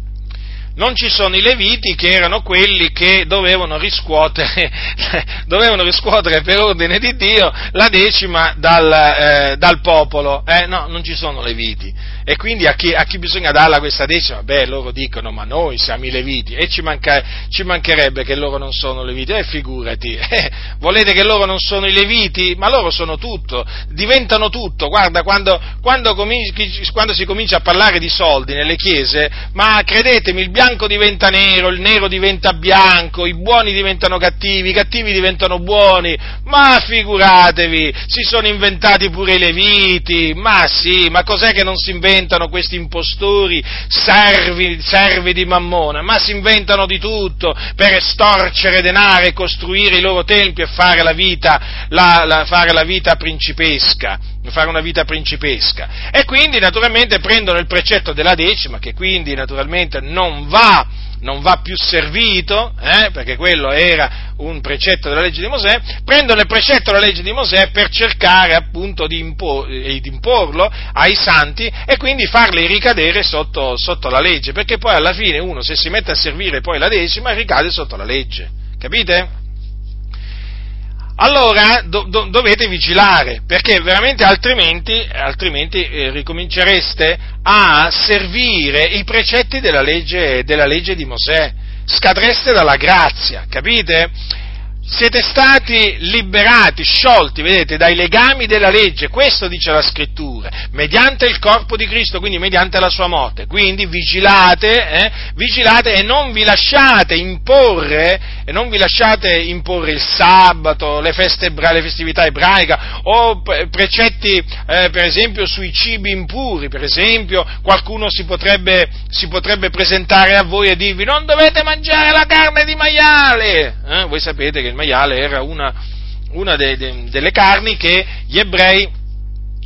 A: non ci sono i leviti che erano quelli che dovevano riscuotere, dovevano riscuotere per ordine di Dio la decima dal, eh, dal popolo, eh, no, non ci sono leviti. E quindi a chi, a chi, bisogna darla questa decima? Beh, loro dicono, ma noi siamo i leviti, e ci, manca, ci mancherebbe che loro non sono leviti, eh, figurati, eh, volete che loro non sono i leviti? Ma loro sono tutto, diventano tutto, guarda, quando, quando, cominci, quando si comincia a parlare di soldi nelle chiese, ma credetemi, il bianco diventa nero, il nero diventa bianco, i buoni diventano cattivi, i cattivi diventano buoni, ma figuratevi, si sono inventati pure i leviti, ma sì, ma cos'è che non si inventano questi impostori, servi, servi di mammona, ma si inventano di tutto per estorcere denaro e costruire i loro tempi e fare la vita, la, la, fare la vita principesca fare una vita principesca. E quindi naturalmente prendono il precetto della decima, che quindi naturalmente non va, non va più servito, eh, perché quello era un precetto della legge di Mosè, prendono il precetto della legge di Mosè per cercare appunto di, impor, eh, di imporlo ai santi e quindi farli ricadere sotto, sotto la legge, perché poi alla fine uno se si mette a servire poi la decima ricade sotto la legge, capite? Allora do, do, dovete vigilare, perché veramente altrimenti, altrimenti eh, ricomincereste a servire i precetti della legge, della legge di Mosè, scadreste dalla grazia, capite? siete stati liberati, sciolti, vedete, dai legami della legge, questo dice la scrittura, mediante il corpo di Cristo, quindi mediante la sua morte. Quindi vigilate, eh, vigilate e non vi lasciate imporre, e non vi lasciate imporre il sabato, le, feste, le festività ebraiche o precetti, eh, per esempio, sui cibi impuri, per esempio, qualcuno si potrebbe, si potrebbe presentare a voi e dirvi non dovete mangiare la carne di maiale, eh? voi sapete che il maiale era una, una de, de, delle carni che gli ebrei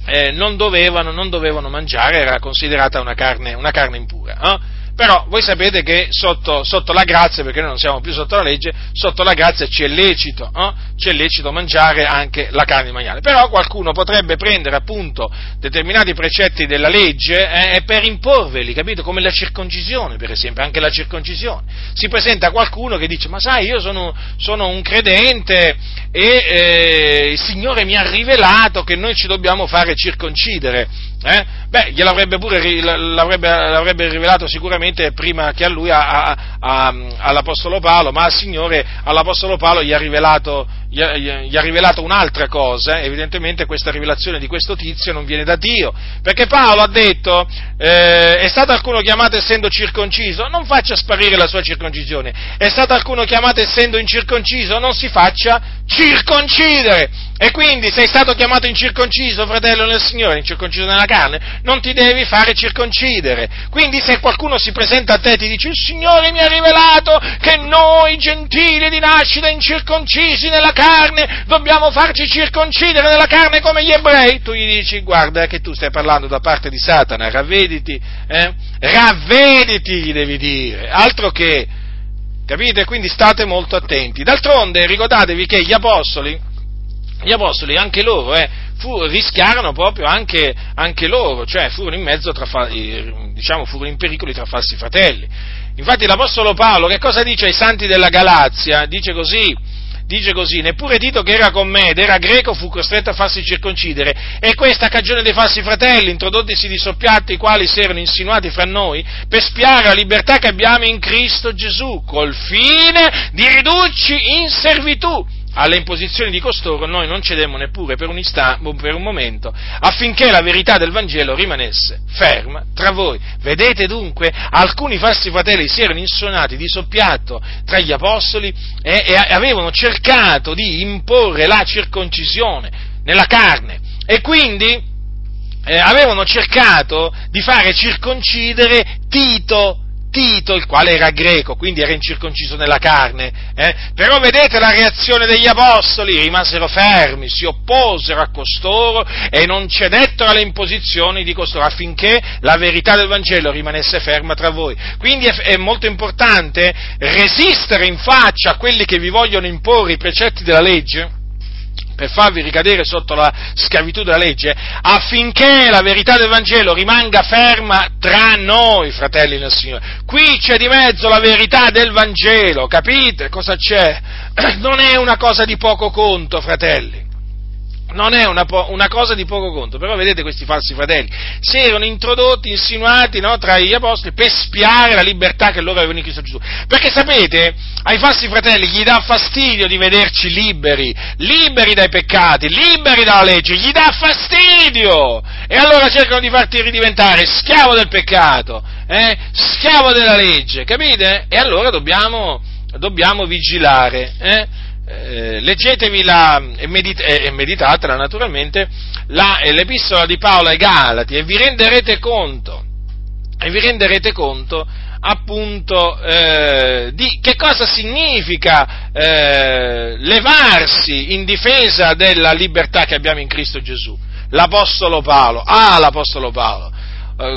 A: eh, non, dovevano, non, dovevano, mangiare, era considerata una carne, una carne impura. Però voi sapete che sotto, sotto, la grazia, perché noi non siamo più sotto la legge, sotto la grazia ci è lecito, eh? ci è lecito mangiare anche la carne di maiale. Però qualcuno potrebbe prendere appunto determinati precetti della legge eh, per imporveli, capito? Come la circoncisione, per esempio, anche la circoncisione. Si presenta qualcuno che dice, ma sai, io sono, sono un credente e eh, il Signore mi ha rivelato che noi ci dobbiamo fare circoncidere. Eh? Beh, gliel'avrebbe pure l'avrebbe, l'avrebbe rivelato sicuramente prima che a lui, a, a, all'Apostolo Paolo, ma al Signore, all'Apostolo Paolo gli ha rivelato, gli ha, gli ha rivelato un'altra cosa, eh? evidentemente questa rivelazione di questo tizio non viene da Dio, perché Paolo ha detto, eh, è stato alcuno chiamato essendo circonciso, non faccia sparire la sua circoncisione, è stato alcuno chiamato essendo incirconciso, non si faccia circoncidere, e quindi sei stato chiamato incirconciso, fratello nel Signore, incirconciso nella carne, non ti devi fare circoncidere. Quindi se qualcuno si presenta a te e ti dice il Signore mi ha rivelato che noi gentili di nascita incirconcisi nella carne dobbiamo farci circoncidere nella carne come gli ebrei, tu gli dici guarda che tu stai parlando da parte di Satana, ravvediti, eh? ravvediti gli devi dire, altro che, capite? Quindi state molto attenti. D'altronde ricordatevi che gli apostoli, gli apostoli, anche loro, eh, fu, rischiarono proprio anche, anche, loro, cioè furono in mezzo tra, diciamo, furono in pericolo tra falsi fratelli. Infatti l'apostolo Paolo che cosa dice ai santi della Galazia? Dice così, dice così, neppure Tito che era con me ed era greco fu costretto a farsi circoncidere, e questa a cagione dei falsi fratelli, introdottisi di soppiatto, i quali si erano insinuati fra noi, per spiare la libertà che abbiamo in Cristo Gesù, col fine di ridurci in servitù alle imposizioni di costoro noi non cedemmo neppure per un, istante, per un momento, affinché la verità del Vangelo rimanesse ferma tra voi. Vedete dunque, alcuni falsi fratelli si erano insuonati di soppiatto tra gli apostoli e, e avevano cercato di imporre la circoncisione nella carne e quindi eh, avevano cercato di fare circoncidere Tito, Tito, il quale era greco, quindi era incirconciso nella carne, eh? però vedete la reazione degli apostoli, rimasero fermi, si opposero a costoro e non cedettero alle imposizioni di costoro affinché la verità del Vangelo rimanesse ferma tra voi. Quindi è, è molto importante resistere in faccia a quelli che vi vogliono imporre i precetti della legge, per farvi ricadere sotto la schiavitù della legge, affinché la verità del Vangelo rimanga ferma tra noi, fratelli del Signore. Qui c'è di mezzo la verità del Vangelo, capite cosa c'è? Non è una cosa di poco conto, fratelli non è una, una, cosa di poco conto, però vedete questi falsi fratelli, si erano introdotti, insinuati no, tra gli apostoli per spiare la libertà che loro avevano in Cristo Gesù. Perché sapete, ai falsi fratelli gli dà fastidio di vederci liberi, liberi dai peccati, liberi dalla legge, gli dà fastidio! E allora cercano di farti ridiventare schiavo del peccato, eh, schiavo della legge, capite? E allora dobbiamo, dobbiamo vigilare. Eh? Eh, leggetevi la, e, medit- e meditatela naturalmente la, l'epistola di Paolo ai Galati e vi renderete conto, e vi renderete conto appunto eh, di che cosa significa eh, levarsi in difesa della libertà che abbiamo in Cristo Gesù. L'Apostolo Paolo, ah l'Apostolo Paolo, eh,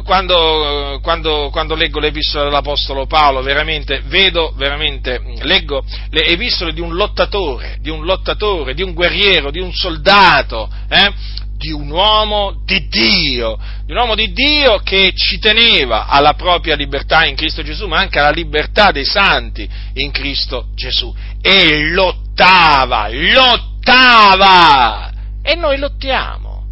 A: quando, quando, quando, leggo l'epistola dell'Apostolo Paolo, veramente vedo, veramente, leggo le epistole di un lottatore, di un lottatore, di un guerriero, di un soldato, eh, di un uomo di Dio, di un uomo di Dio che ci teneva alla propria libertà in Cristo Gesù, ma anche alla libertà dei santi in Cristo Gesù. E lottava, lottava! E noi lottiamo.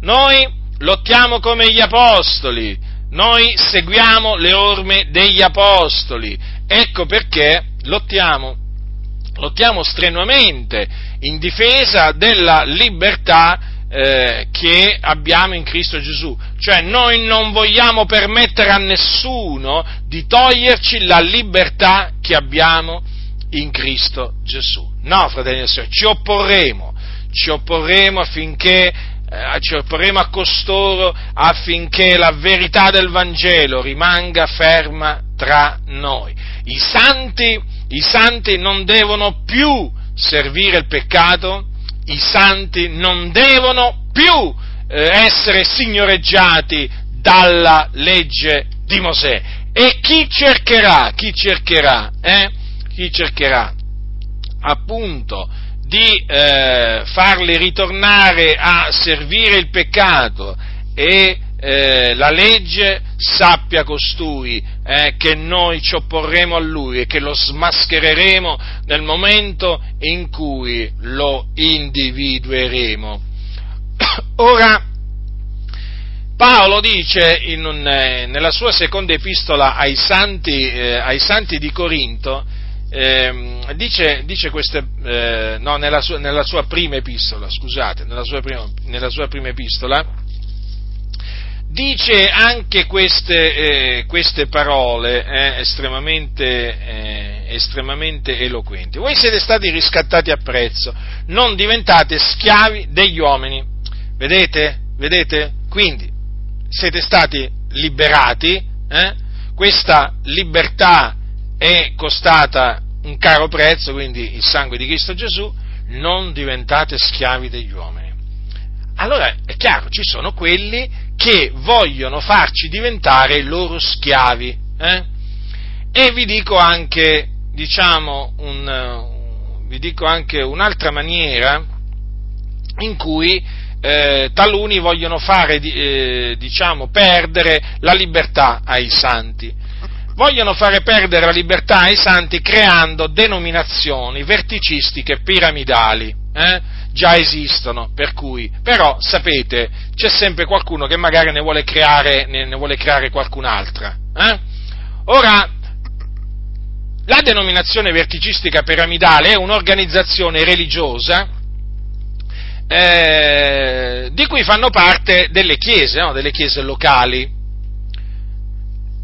A: Noi lottiamo come gli apostoli, noi seguiamo le orme degli apostoli, ecco perché lottiamo. lottiamo strenuamente in difesa della libertà eh, che abbiamo in Cristo Gesù. Cioè noi non vogliamo permettere a nessuno di toglierci la libertà che abbiamo in Cristo Gesù. No, fratelli e sorelle, ci opporremo, ci opporremo affinché eh, ci opporremo a costoro affinché la verità del Vangelo rimanga ferma tra noi. I santi, i santi non devono più servire il peccato, i santi non devono più eh, essere signoreggiati dalla legge di Mosè. E chi cercherà, chi cercherà, eh? Chi cercherà appunto di eh, farli ritornare a servire il peccato e eh, la legge, sappia costui eh, che noi ci opporremo a lui e che lo smaschereremo nel momento in cui lo individueremo. Ora, Paolo dice un, eh, nella sua seconda epistola ai santi, eh, ai santi di Corinto, eh, dice, dice queste, eh, no, nella sua, nella sua, prima epistola, scusate, nella sua prima, nella sua prima epistola, dice anche queste, eh, queste parole eh, estremamente, eh, estremamente eloquenti. Voi siete stati riscattati a prezzo, non diventate schiavi degli uomini. Vedete? Vedete? Quindi siete stati liberati, eh? questa libertà è costata un caro prezzo, quindi il sangue di Cristo Gesù, non diventate schiavi degli uomini. Allora è chiaro, ci sono quelli che vogliono farci diventare loro schiavi. Eh? E vi dico anche, diciamo, un, vi dico anche un'altra maniera in cui eh, taluni vogliono fare, eh, diciamo, perdere la libertà ai santi vogliono fare perdere la libertà ai santi creando denominazioni verticistiche piramidali. Eh? Già esistono, per cui, però sapete, c'è sempre qualcuno che magari ne vuole creare, ne, ne vuole creare qualcun'altra. Eh? Ora, la denominazione verticistica piramidale è un'organizzazione religiosa eh, di cui fanno parte delle chiese, no? delle chiese locali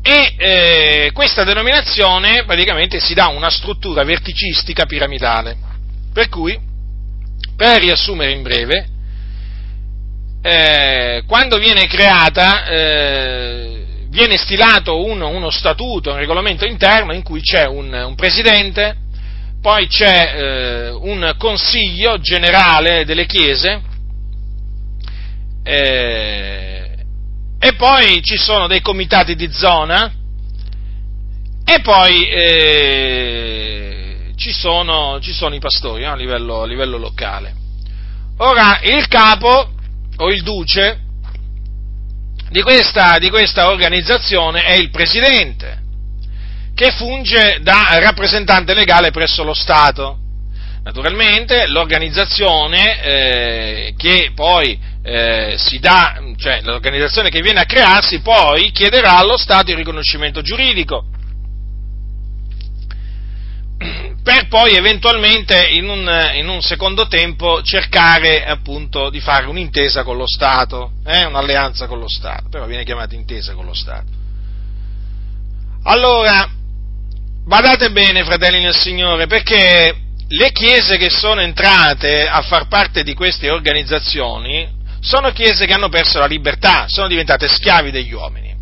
A: e eh, questa denominazione praticamente si dà una struttura verticistica piramidale. Per cui, per riassumere in breve, eh, quando viene creata, eh, viene stilato uno, uno, statuto, un regolamento interno in cui c'è un, un presidente, poi c'è eh, un consiglio generale delle chiese, eh, e poi ci sono dei comitati di zona e poi eh, ci, sono, ci, sono, i pastori no? a, livello, a livello locale. Ora, il capo o il duce di questa, di questa organizzazione è il presidente, che funge da rappresentante legale presso lo Stato. Naturalmente l'organizzazione eh, che poi eh, si dà, cioè l'organizzazione che viene a crearsi poi chiederà allo Stato il riconoscimento giuridico per poi eventualmente in un, in un, secondo tempo cercare appunto di fare un'intesa con lo Stato, eh, un'alleanza con lo Stato, però viene chiamata intesa con lo Stato. Allora, badate bene fratelli nel Signore, perché le chiese che sono entrate a far parte di queste organizzazioni sono chiese che hanno perso la libertà, sono diventate schiavi degli uomini.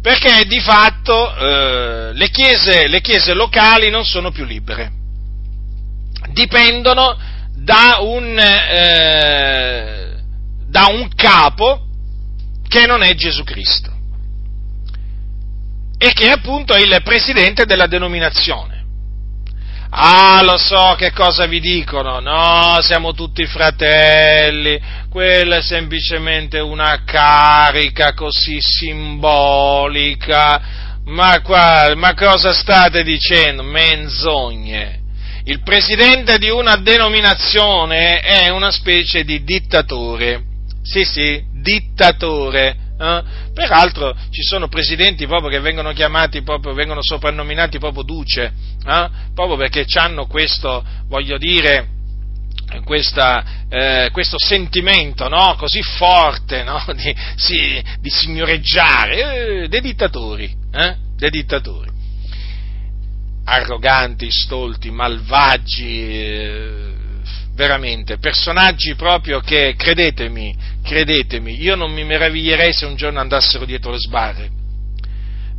A: Perché di fatto eh, le, chiese, le chiese locali non sono più libere, dipendono da un, eh, da un capo che non è Gesù Cristo e che appunto è il presidente della denominazione. Ah, lo so che cosa vi dicono, no, siamo tutti fratelli, quella è semplicemente una carica così simbolica, ma, qua, ma cosa state dicendo? Menzogne. Il presidente di una denominazione è una specie di dittatore, sì sì, dittatore, Eh? Peraltro ci sono presidenti proprio che vengono chiamati, proprio, vengono soprannominati proprio duce, eh? proprio perché hanno questo, voglio dire, questa, eh, questo sentimento no? così forte no? di, sì, di, signoreggiare, eh, dei dittatori, eh? dei dittatori, arroganti, stolti, malvagi, eh, veramente, personaggi proprio che, credetemi, credetemi, io non mi meraviglierei se un giorno andassero dietro le sbarre,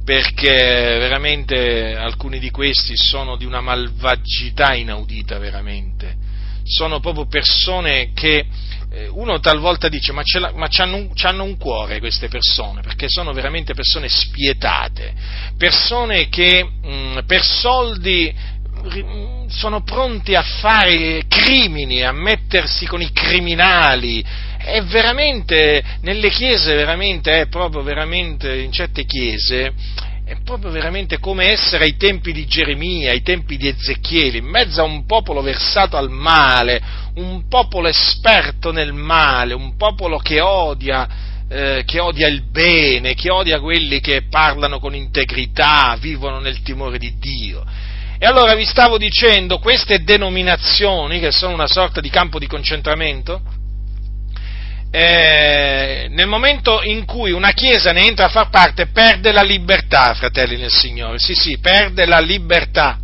A: perché veramente alcuni di questi sono di una malvagità inaudita, veramente. Sono proprio persone che eh, uno talvolta dice ma, ma c'hanno, un, c'hanno un cuore queste persone, perché sono veramente persone spietate, persone che mh, mm, per soldi sono pronti a fare crimini, a mettersi con i criminali. È veramente, nelle chiese, veramente, è proprio veramente, in certe chiese, è proprio veramente come essere ai tempi di Geremia, ai tempi di Ezechiele, in mezzo a un popolo versato al male, un popolo esperto nel male, un popolo che odia, eh, che odia il bene, che odia quelli che parlano con integrità, vivono nel timore di Dio. E allora vi stavo dicendo, queste denominazioni, che sono una sorta di campo di concentramento, eh, nel momento in cui una chiesa ne entra a far parte, perde la libertà, fratelli nel Signore, sì sì, perde la libertà.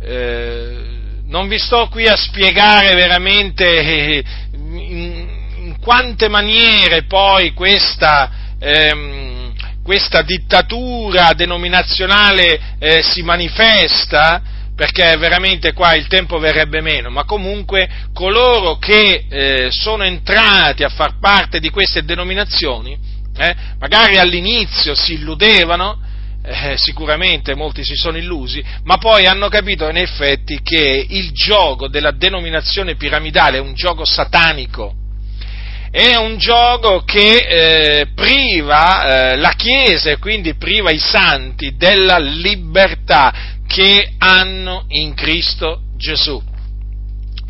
A: Eh, non vi sto qui a spiegare veramente eh, in, in quante maniere poi questa, ehm, questa dittatura denominazionale eh, si manifesta, perché veramente qua il tempo verrebbe meno, ma comunque coloro che eh, sono entrati a far parte di queste denominazioni, eh, magari all'inizio si illudevano, eh, sicuramente molti si sono illusi, ma poi hanno capito in effetti che il gioco della denominazione piramidale è un gioco satanico, è un gioco che eh, priva eh, la Chiesa e quindi priva i santi della libertà che hanno in Cristo Gesù.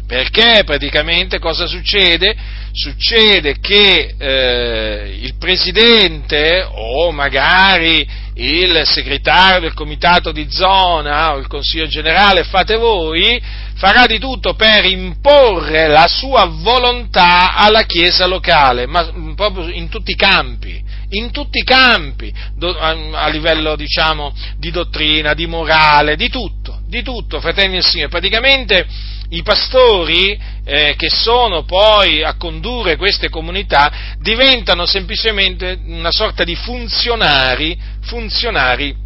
A: Perché praticamente cosa succede? Succede che eh, il presidente o magari il segretario del comitato di zona o il consiglio generale, fate voi, farà di tutto per imporre la sua volontà alla Chiesa locale, ma mm, proprio in tutti i campi, in tutti i campi, a livello diciamo di dottrina, di morale, di tutto, di tutto, fratelli del Signore. Praticamente i pastori eh, che sono poi a condurre queste comunità diventano semplicemente una sorta di funzionari, funzionari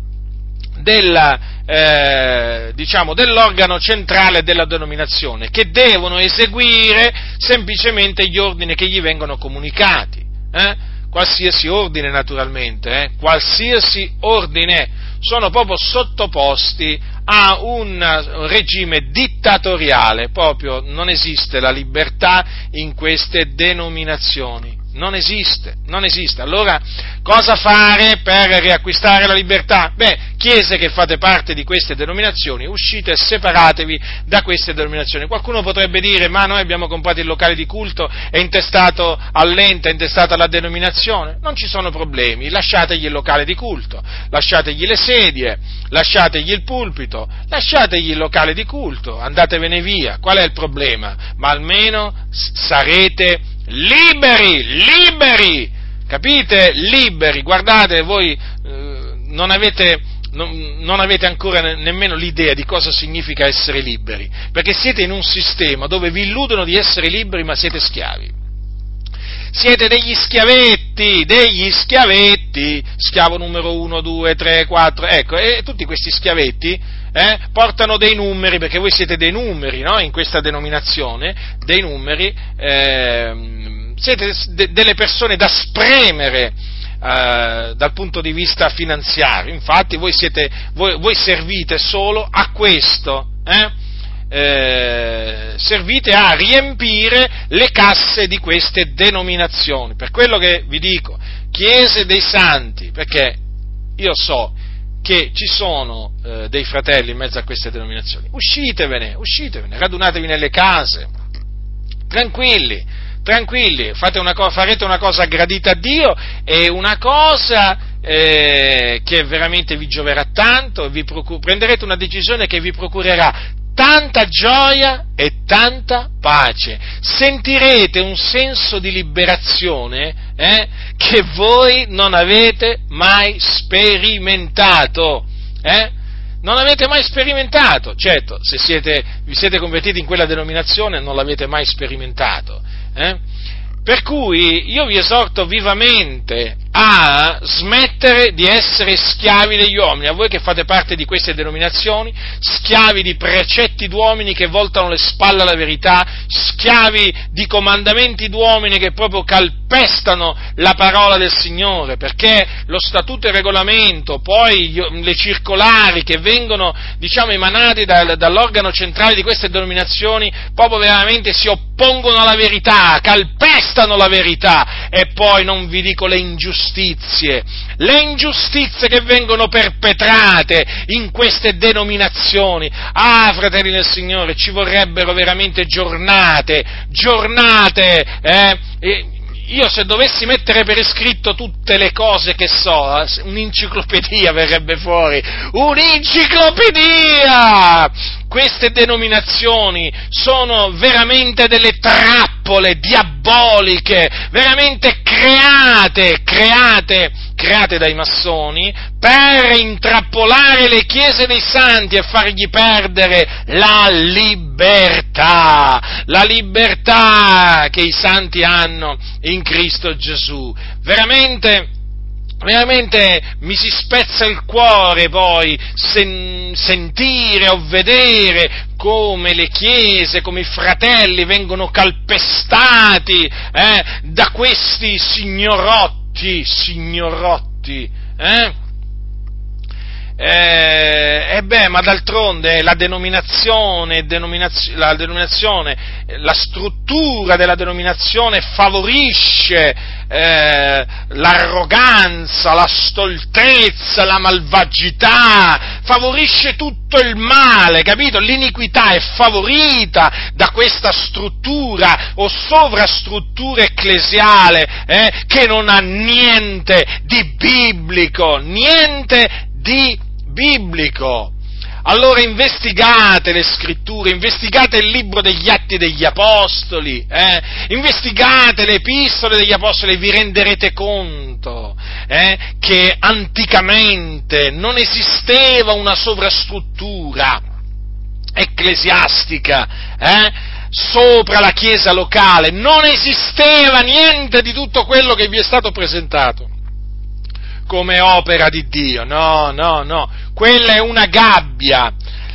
A: della, eh, diciamo, dell'organo centrale della denominazione, che devono eseguire semplicemente gli ordini che gli vengono comunicati. Eh? Qualsiasi ordine naturalmente, eh? qualsiasi ordine, sono proprio sottoposti a un regime dittatoriale, proprio non esiste la libertà in queste denominazioni. Non esiste, non esiste. Allora, cosa fare per riacquistare la libertà? Beh, chiese che fate parte di queste denominazioni, uscite e separatevi da queste denominazioni. Qualcuno potrebbe dire, ma noi abbiamo comprato il locale di culto, è intestato all'ente, è intestato alla denominazione. Non ci sono problemi, lasciategli il locale di culto, lasciategli le sedie, lasciategli il pulpito, lasciategli il locale di culto, andatevene via. Qual è il problema? Ma almeno sarete liberi, liberi, capite? Liberi, guardate, voi eh, non, avete, non, non avete ancora ne, nemmeno l'idea di cosa significa essere liberi, perché siete in un sistema dove vi illudono di essere liberi ma siete schiavi. Siete degli schiavetti, degli schiavetti, schiavo numero 1, 2, 3, 4, ecco, e tutti questi schiavetti eh, portano dei numeri, perché voi siete dei numeri no? in questa denominazione, dei numeri, eh, siete de- delle persone da spremere eh, dal punto di vista finanziario, infatti voi, siete, voi, voi servite solo a questo. Eh? Eh, servite a riempire le casse di queste denominazioni. Per quello che vi dico, chiese dei santi, perché io so che ci sono eh, dei fratelli in mezzo a queste denominazioni. Uscitevene, uscitevene, radunatevi nelle case, tranquilli, tranquilli, una co- farete una cosa gradita a Dio e una cosa eh, che veramente vi gioverà tanto, vi procur- prenderete una decisione che vi procurerà tanta gioia e tanta pace. Sentirete un senso di liberazione eh, che voi non avete mai sperimentato. Eh? Non avete mai sperimentato, certo, se siete, vi siete convertiti in quella denominazione non l'avete mai sperimentato. Eh? Per cui io vi esorto vivamente a smettere di essere schiavi degli uomini, a voi che fate parte di queste denominazioni, schiavi di precetti d'uomini che voltano le spalle alla verità, schiavi di comandamenti d'uomini che proprio calpestano la parola del Signore, perché lo statuto e il regolamento, poi le circolari che vengono, diciamo, emanate dall'organo centrale di queste denominazioni, proprio veramente si oppongono alla verità, calpestano la verità, e poi non vi dico le ingiustizie, ingiustizie, le ingiustizie che vengono perpetrate in queste denominazioni. Ah, fratelli del Signore, ci vorrebbero veramente giornate, giornate, eh, io se dovessi mettere per iscritto tutte le cose che so, un'enciclopedia verrebbe fuori, un'enciclopedia! Queste denominazioni sono veramente delle trappole diaboliche, veramente create, create, create dai massoni per intrappolare le chiese dei santi e fargli perdere la libertà, la libertà che i santi hanno in Cristo Gesù. Veramente, veramente mi si spezza il cuore poi sen- sentire o vedere come le chiese, come i fratelli vengono calpestati eh, da questi signorotti, signorotti, eh? Eh, eh beh, ma d'altronde la denominazione, denominazio, la denominazione, la struttura della denominazione favorisce eh, l'arroganza, la stoltezza, la malvagità, favorisce tutto il male, capito? L'iniquità è favorita da questa struttura o sovrastruttura ecclesiale eh, che non ha niente di biblico, niente di biblico. Allora investigate le scritture, investigate il libro degli atti degli apostoli, eh? investigate le epistole degli apostoli e vi renderete conto eh? che anticamente non esisteva una sovrastruttura ecclesiastica eh? sopra la chiesa locale, non esisteva niente di tutto quello che vi è stato presentato come opera di Dio. No, no, no. Quella è una gabbia.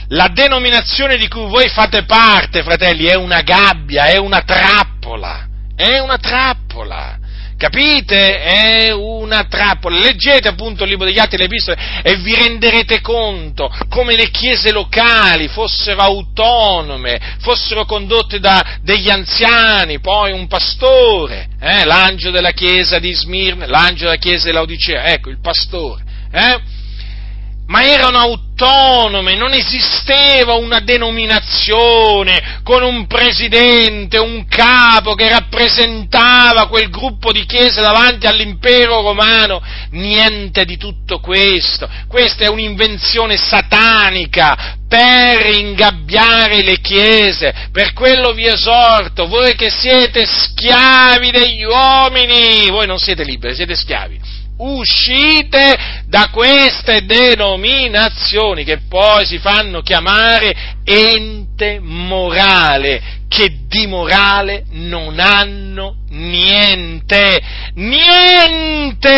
A: La denominazione di cui voi fate parte, fratelli, è una gabbia, è una trappola. È una trappola. Capite? È una trappola. Leggete appunto il libro degli Atti e le Epistole e vi renderete conto come le chiese locali fossero autonome, fossero condotte da degli anziani, poi un pastore, eh? l'angelo della chiesa di Smirne, l'angelo della chiesa di Laodicea, ecco il pastore. Eh? Ma erano autonome, non esisteva una denominazione con un presidente, un capo che rappresentava quel gruppo di chiese davanti all'impero romano, niente di tutto questo, questa è un'invenzione satanica per ingabbiare le chiese, per quello vi esorto, voi che siete schiavi degli uomini, voi non siete liberi, siete schiavi uscite da queste denominazioni che poi si fanno chiamare ente morale, che di morale non hanno niente, niente,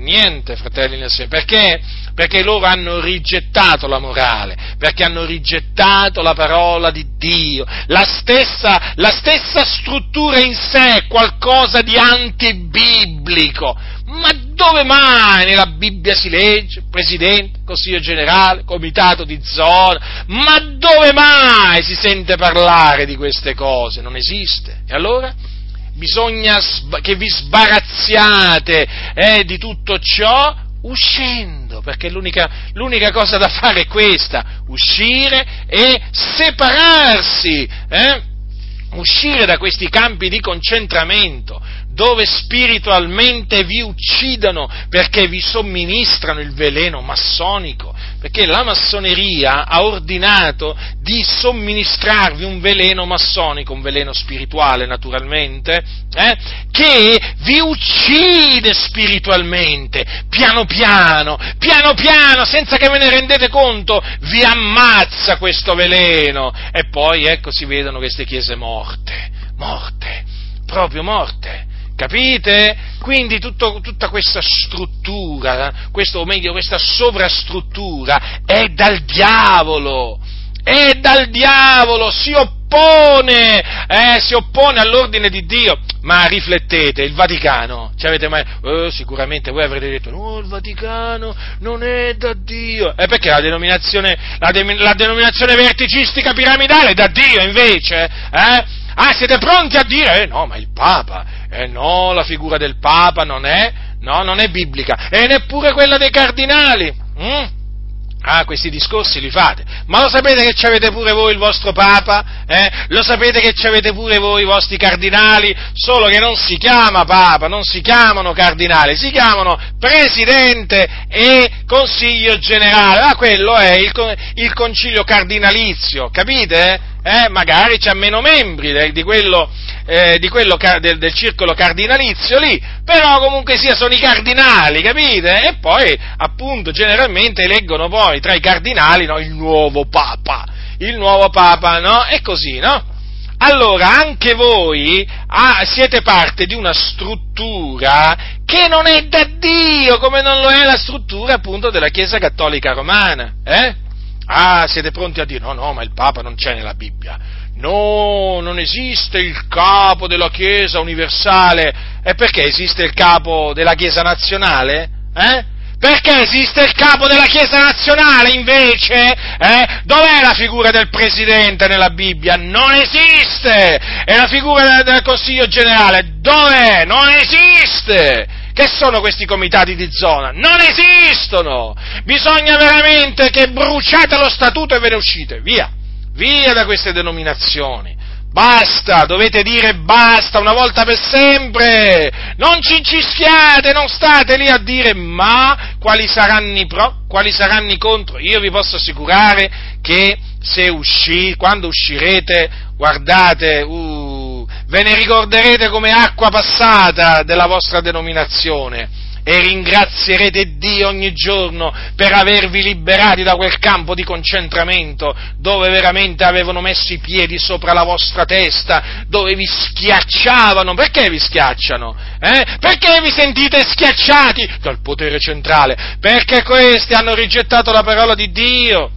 A: niente, fratelli nel Signore, perché? Perché loro hanno rigettato la morale, perché hanno rigettato la parola di Dio, la stessa, la stessa struttura in sé è qualcosa di antibiblico, ma dove mai nella Bibbia si legge Presidente, Consiglio Generale, Comitato di Zona? Ma dove mai si sente parlare di queste cose? Non esiste. E allora? Bisogna che vi sbarazziate eh, di tutto ciò uscendo, perché l'unica, l'unica, cosa da fare è questa, uscire e separarsi. Eh? uscire da questi campi di concentramento, dove spiritualmente vi uccidono perché vi somministrano il veleno massonico, perché la massoneria ha ordinato di somministrarvi un veleno massonico, un veleno spirituale naturalmente, eh, che vi uccide spiritualmente, piano piano, piano piano, senza che ve ne rendete conto, vi ammazza questo veleno e poi ecco si vedono queste chiese morte, morte, proprio morte. Capite? Quindi tutto, tutta questa struttura, questo, o meglio, questa sovrastruttura è dal diavolo, è dal diavolo, si oppone, eh, si oppone all'ordine di Dio. Ma riflettete, il Vaticano, ci avete mai, eh, sicuramente voi avrete detto, no, il Vaticano non è da Dio. Eh, perché la denominazione, la, de, la denominazione verticistica piramidale è da Dio invece? Eh? Ah, siete pronti a dire, eh no, ma il Papa, eh no, la figura del Papa non è, no, non è biblica, e neppure quella dei cardinali. Mm? Ah, questi discorsi li fate, ma lo sapete che ci avete pure voi il vostro Papa? Eh? Lo sapete che ci avete pure voi i vostri cardinali? Solo che non si chiama Papa, non si chiamano cardinali, si chiamano Presidente e Consiglio Generale, ma quello è il, il concilio cardinalizio, capite? eh, magari c'ha meno membri di quello, eh, quello del, del, circolo cardinalizio lì, però comunque sia sono i cardinali, capite? E poi appunto generalmente eleggono poi tra i cardinali no, il nuovo Papa, il nuovo Papa, no? E così, no? Allora anche voi ah, siete parte di una struttura che non è da Dio, come non lo è la struttura appunto della Chiesa Cattolica Romana, eh? Ah, siete pronti a dire no, no, ma il Papa non c'è nella Bibbia. No, non esiste il capo della Chiesa universale. E perché esiste il capo della Chiesa nazionale? Eh? Perché esiste il capo della Chiesa nazionale invece? Eh? Dov'è la figura del Presidente nella Bibbia? Non esiste! E la figura del Consiglio generale? Dov'è? Non esiste! Che sono questi comitati di zona? Non esistono! Bisogna veramente che bruciate lo statuto e ve ne uscite, via! Via da queste denominazioni! Basta, dovete dire basta una volta per sempre. Non ci incischiate, non state lì a dire ma quali saranno i pro, quali saranno i contro. Io vi posso assicurare che se uscì, quando uscirete, guardate, uh, ve ne ricorderete come acqua passata della vostra denominazione e ringrazierete Dio ogni giorno per avervi liberati da quel campo di concentramento dove veramente avevano messo i piedi sopra la vostra testa, dove vi schiacciavano. Perché vi schiacciano? Eh? Perché vi sentite schiacciati dal potere centrale? Perché questi hanno rigettato la parola di Dio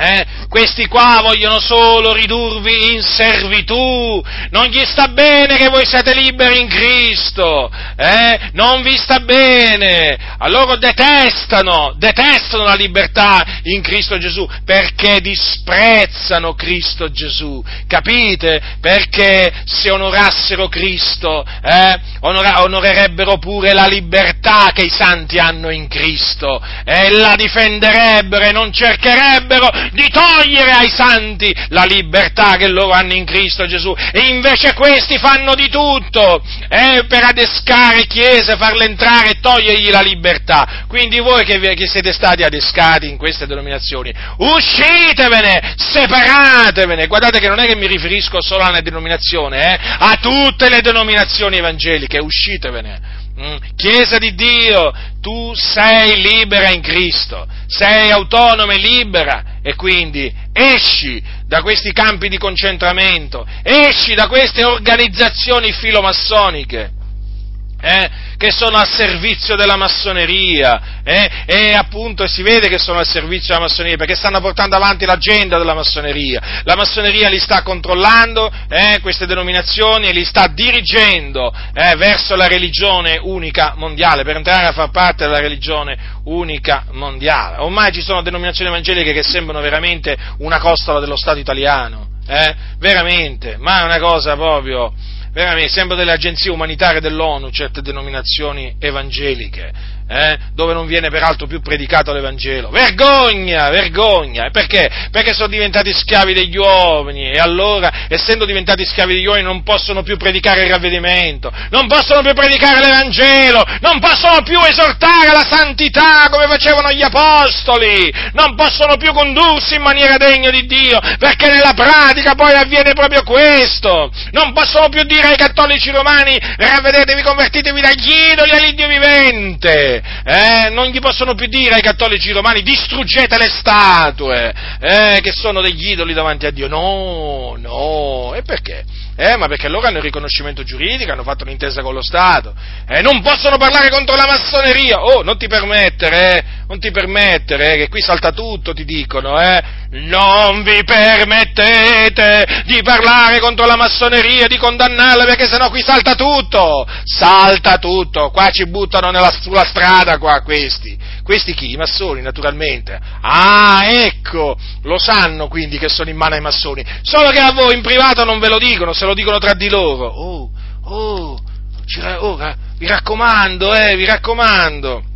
A: eh? Questi qua vogliono solo ridurvi in servitù, non gli sta bene che voi siate liberi in Cristo, eh? non vi sta bene, a loro detestano, detestano la libertà in Cristo Gesù perché disprezzano Cristo Gesù, capite? Perché se onorassero Cristo, eh? Onora- onorerebbero pure la libertà che i santi hanno in Cristo e la difenderebbero e non cercherebbero di togliere ai santi la libertà che loro hanno in Cristo Gesù e invece questi fanno di tutto eh, per adescare chiese, farle entrare e togliergli la libertà. Quindi voi che, che siete stati adescati in queste denominazioni, uscitevene, separatevene. Guardate che non è che mi riferisco solo alla denominazione, eh, a tutte le denominazioni evangeliche, uscitevene. Mm. Chiesa di Dio, tu sei libera in Cristo, sei autonoma e libera e quindi esci da questi campi di concentramento, esci da queste organizzazioni filomassoniche eh, che sono al servizio della massoneria eh, e appunto si vede che sono al servizio della massoneria perché stanno portando avanti l'agenda della massoneria. La massoneria li sta controllando, eh, queste denominazioni, e li sta dirigendo eh, verso la religione unica mondiale, per entrare a far parte della religione unica mondiale. Ormai ci sono denominazioni evangeliche che sembrano veramente una costola dello Stato italiano, eh, veramente, ma è una cosa proprio veramente, sembra delle agenzie umanitarie dell'ONU, certe denominazioni evangeliche. Eh, dove non viene peraltro più predicato l'Evangelo. Vergogna, vergogna! Perché? Perché sono diventati schiavi degli uomini e allora, essendo diventati schiavi degli uomini, non possono più predicare il ravvedimento, non possono più predicare l'Evangelo, non possono più esortare alla santità come facevano gli apostoli, non possono più condursi in maniera degna di Dio, perché nella pratica poi avviene proprio questo. Non possono più dire ai cattolici romani ravvedetevi, convertitevi dagli idoli all'Iddio vivente eh, non gli possono più dire ai cattolici romani distruggete le statue, eh, che sono degli idoli davanti a Dio. No, no, e perché? Eh, ma perché loro hanno il riconoscimento giuridico, hanno fatto un'intesa con lo Stato, eh, non possono parlare contro la massoneria, oh, non ti permettere, eh, non ti permettere, eh, che qui salta tutto, ti dicono, eh, non vi permettete di parlare contro la massoneria, di condannarla, perché sennò qui salta tutto, salta tutto, qua ci buttano nella, sulla strada, qua, questi, questi chi? I massoni, naturalmente, ah, ecco, lo sanno quindi che sono in mano ai massoni, solo che a voi in privato non ve lo dicono, se lo dicono tra di loro. Oh, oh, oh vi raccomando, eh, vi raccomando.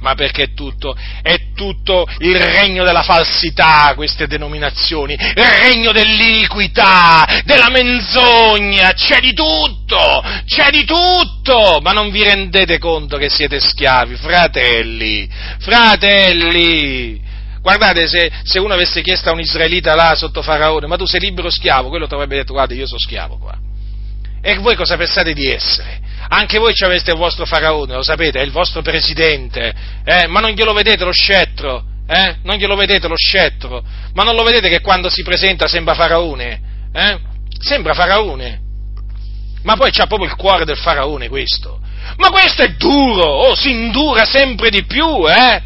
A: Ma perché è tutto? È tutto il regno della falsità, queste denominazioni, il regno dell'iniquità, della menzogna, c'è di tutto, c'è di tutto, ma non vi rendete conto che siete schiavi, fratelli, fratelli, Guardate, se, se, uno avesse chiesto a un israelita là sotto Faraone, ma tu sei libero schiavo, quello ti avrebbe detto, guarda, io sono schiavo qua. E voi cosa pensate di essere? Anche voi ci aveste il vostro Faraone, lo sapete, è il vostro presidente, eh? ma non glielo vedete lo scettro? Eh? Non glielo vedete lo scettro? Ma non lo vedete che quando si presenta sembra Faraone? Eh? Sembra Faraone. Ma poi c'ha proprio il cuore del Faraone questo. Ma questo è duro, oh, si indura sempre di più, eh?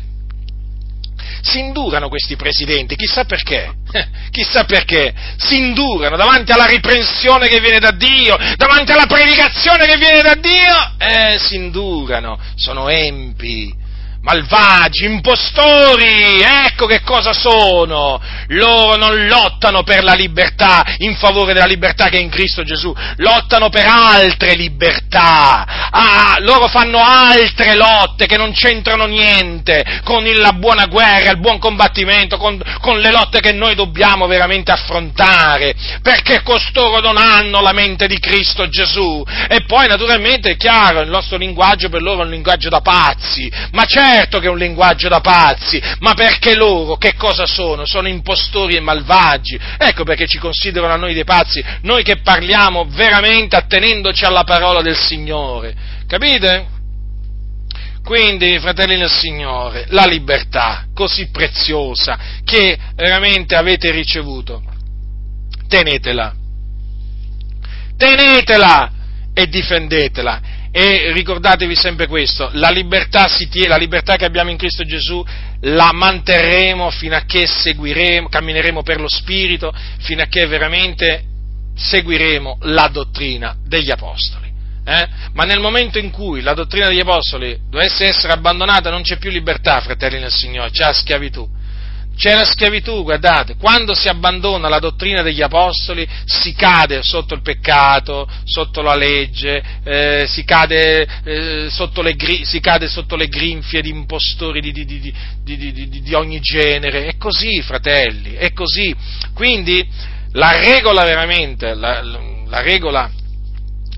A: Si indurano questi presidenti, chissà perché, chissà perché, si indurano davanti alla riprensione che viene da Dio, davanti alla predicazione che viene da Dio, eh, si indurano, sono empi, malvagi, impostori, ecco che cosa sono. Loro non lottano per la libertà, in favore della libertà che è in Cristo Gesù, lottano per altre libertà. Ah, loro fanno altre lotte che non c'entrano niente con la buona guerra, il buon combattimento, con, con le lotte che noi dobbiamo veramente affrontare, perché costoro non hanno la mente di Cristo Gesù. E poi naturalmente è chiaro, il nostro linguaggio per loro è un linguaggio da pazzi, ma c'è certo che è un linguaggio da pazzi, ma perché loro che cosa sono? Sono impostori e malvagi. Ecco perché ci considerano a noi dei pazzi, noi che parliamo veramente attenendoci alla parola del Signore. Capite? Quindi, fratelli del Signore, la libertà così preziosa che veramente avete ricevuto, tenetela, tenetela e difendetela e ricordatevi sempre questo, la libertà, tiene, la libertà che abbiamo in Cristo Gesù la manterremo fino a che seguiremo, cammineremo per lo Spirito, fino a che veramente seguiremo la dottrina degli Apostoli. Eh? Ma nel momento in cui la dottrina degli Apostoli dovesse essere abbandonata non c'è più libertà, fratelli nel Signore, c'è schiavitù. C'è la schiavitù, guardate, quando si abbandona la dottrina degli apostoli si cade sotto il peccato, sotto la legge, eh, si, cade, eh, sotto le, si, cade, sotto le, grinfie di impostori di, di, di, di, ogni genere. È così, fratelli, è così. Quindi la regola veramente, la, la regola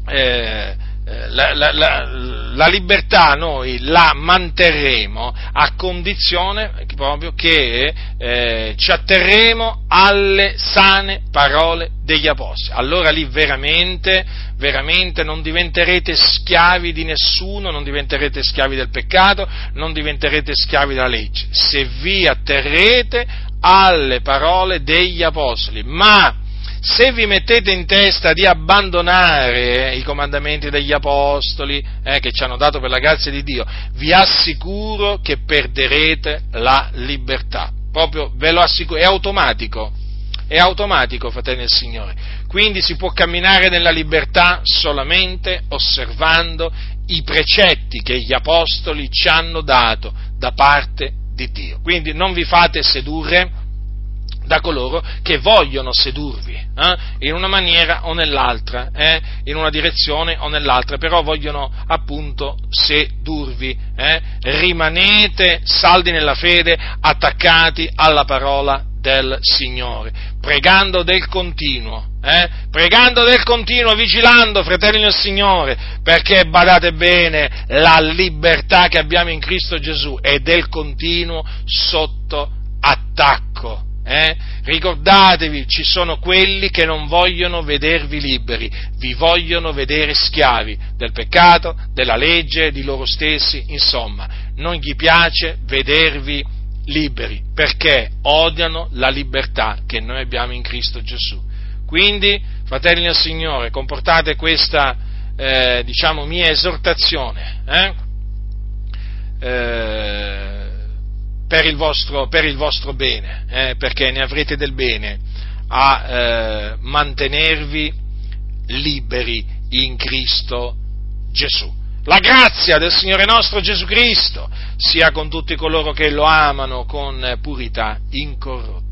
A: eh, la, la, la, la, libertà noi la manterremo a condizione proprio che eh, ci atterremo alle sane parole degli apostoli. Allora lì veramente, veramente non diventerete schiavi di nessuno, non diventerete schiavi del peccato, non diventerete schiavi della legge, se vi atterrete alle parole degli apostoli. Ma se vi mettete in testa di abbandonare i comandamenti degli apostoli eh, che ci hanno dato per la grazia di Dio, vi assicuro che perderete la libertà. Proprio ve lo assicuro, è automatico. È automatico, fratelli del Signore. Quindi si può camminare nella libertà solamente osservando i precetti che gli apostoli ci hanno dato da parte di Dio. Quindi non vi fate sedurre da coloro che vogliono sedurvi, eh? in una maniera o nell'altra, eh? in una direzione o nell'altra, però vogliono appunto sedurvi. Eh? Rimanete saldi nella fede, attaccati alla parola del Signore, pregando del continuo, eh? pregando del continuo, vigilando, fratelli del Signore, perché badate bene, la libertà che abbiamo in Cristo Gesù è del continuo sotto attacco. Eh? Ricordatevi, ci sono quelli che non vogliono vedervi liberi, vi vogliono vedere schiavi del peccato, della legge, di loro stessi, insomma, non gli piace vedervi liberi perché odiano la libertà che noi abbiamo in Cristo Gesù. Quindi, fratelli del Signore, comportate questa, eh, diciamo, mia esortazione. Eh? Eh, per il vostro, per il vostro bene, eh, perché ne avrete del bene a eh, mantenervi liberi in Cristo Gesù. La grazia del Signore nostro Gesù Cristo sia con tutti coloro che lo amano con purità incorrotta.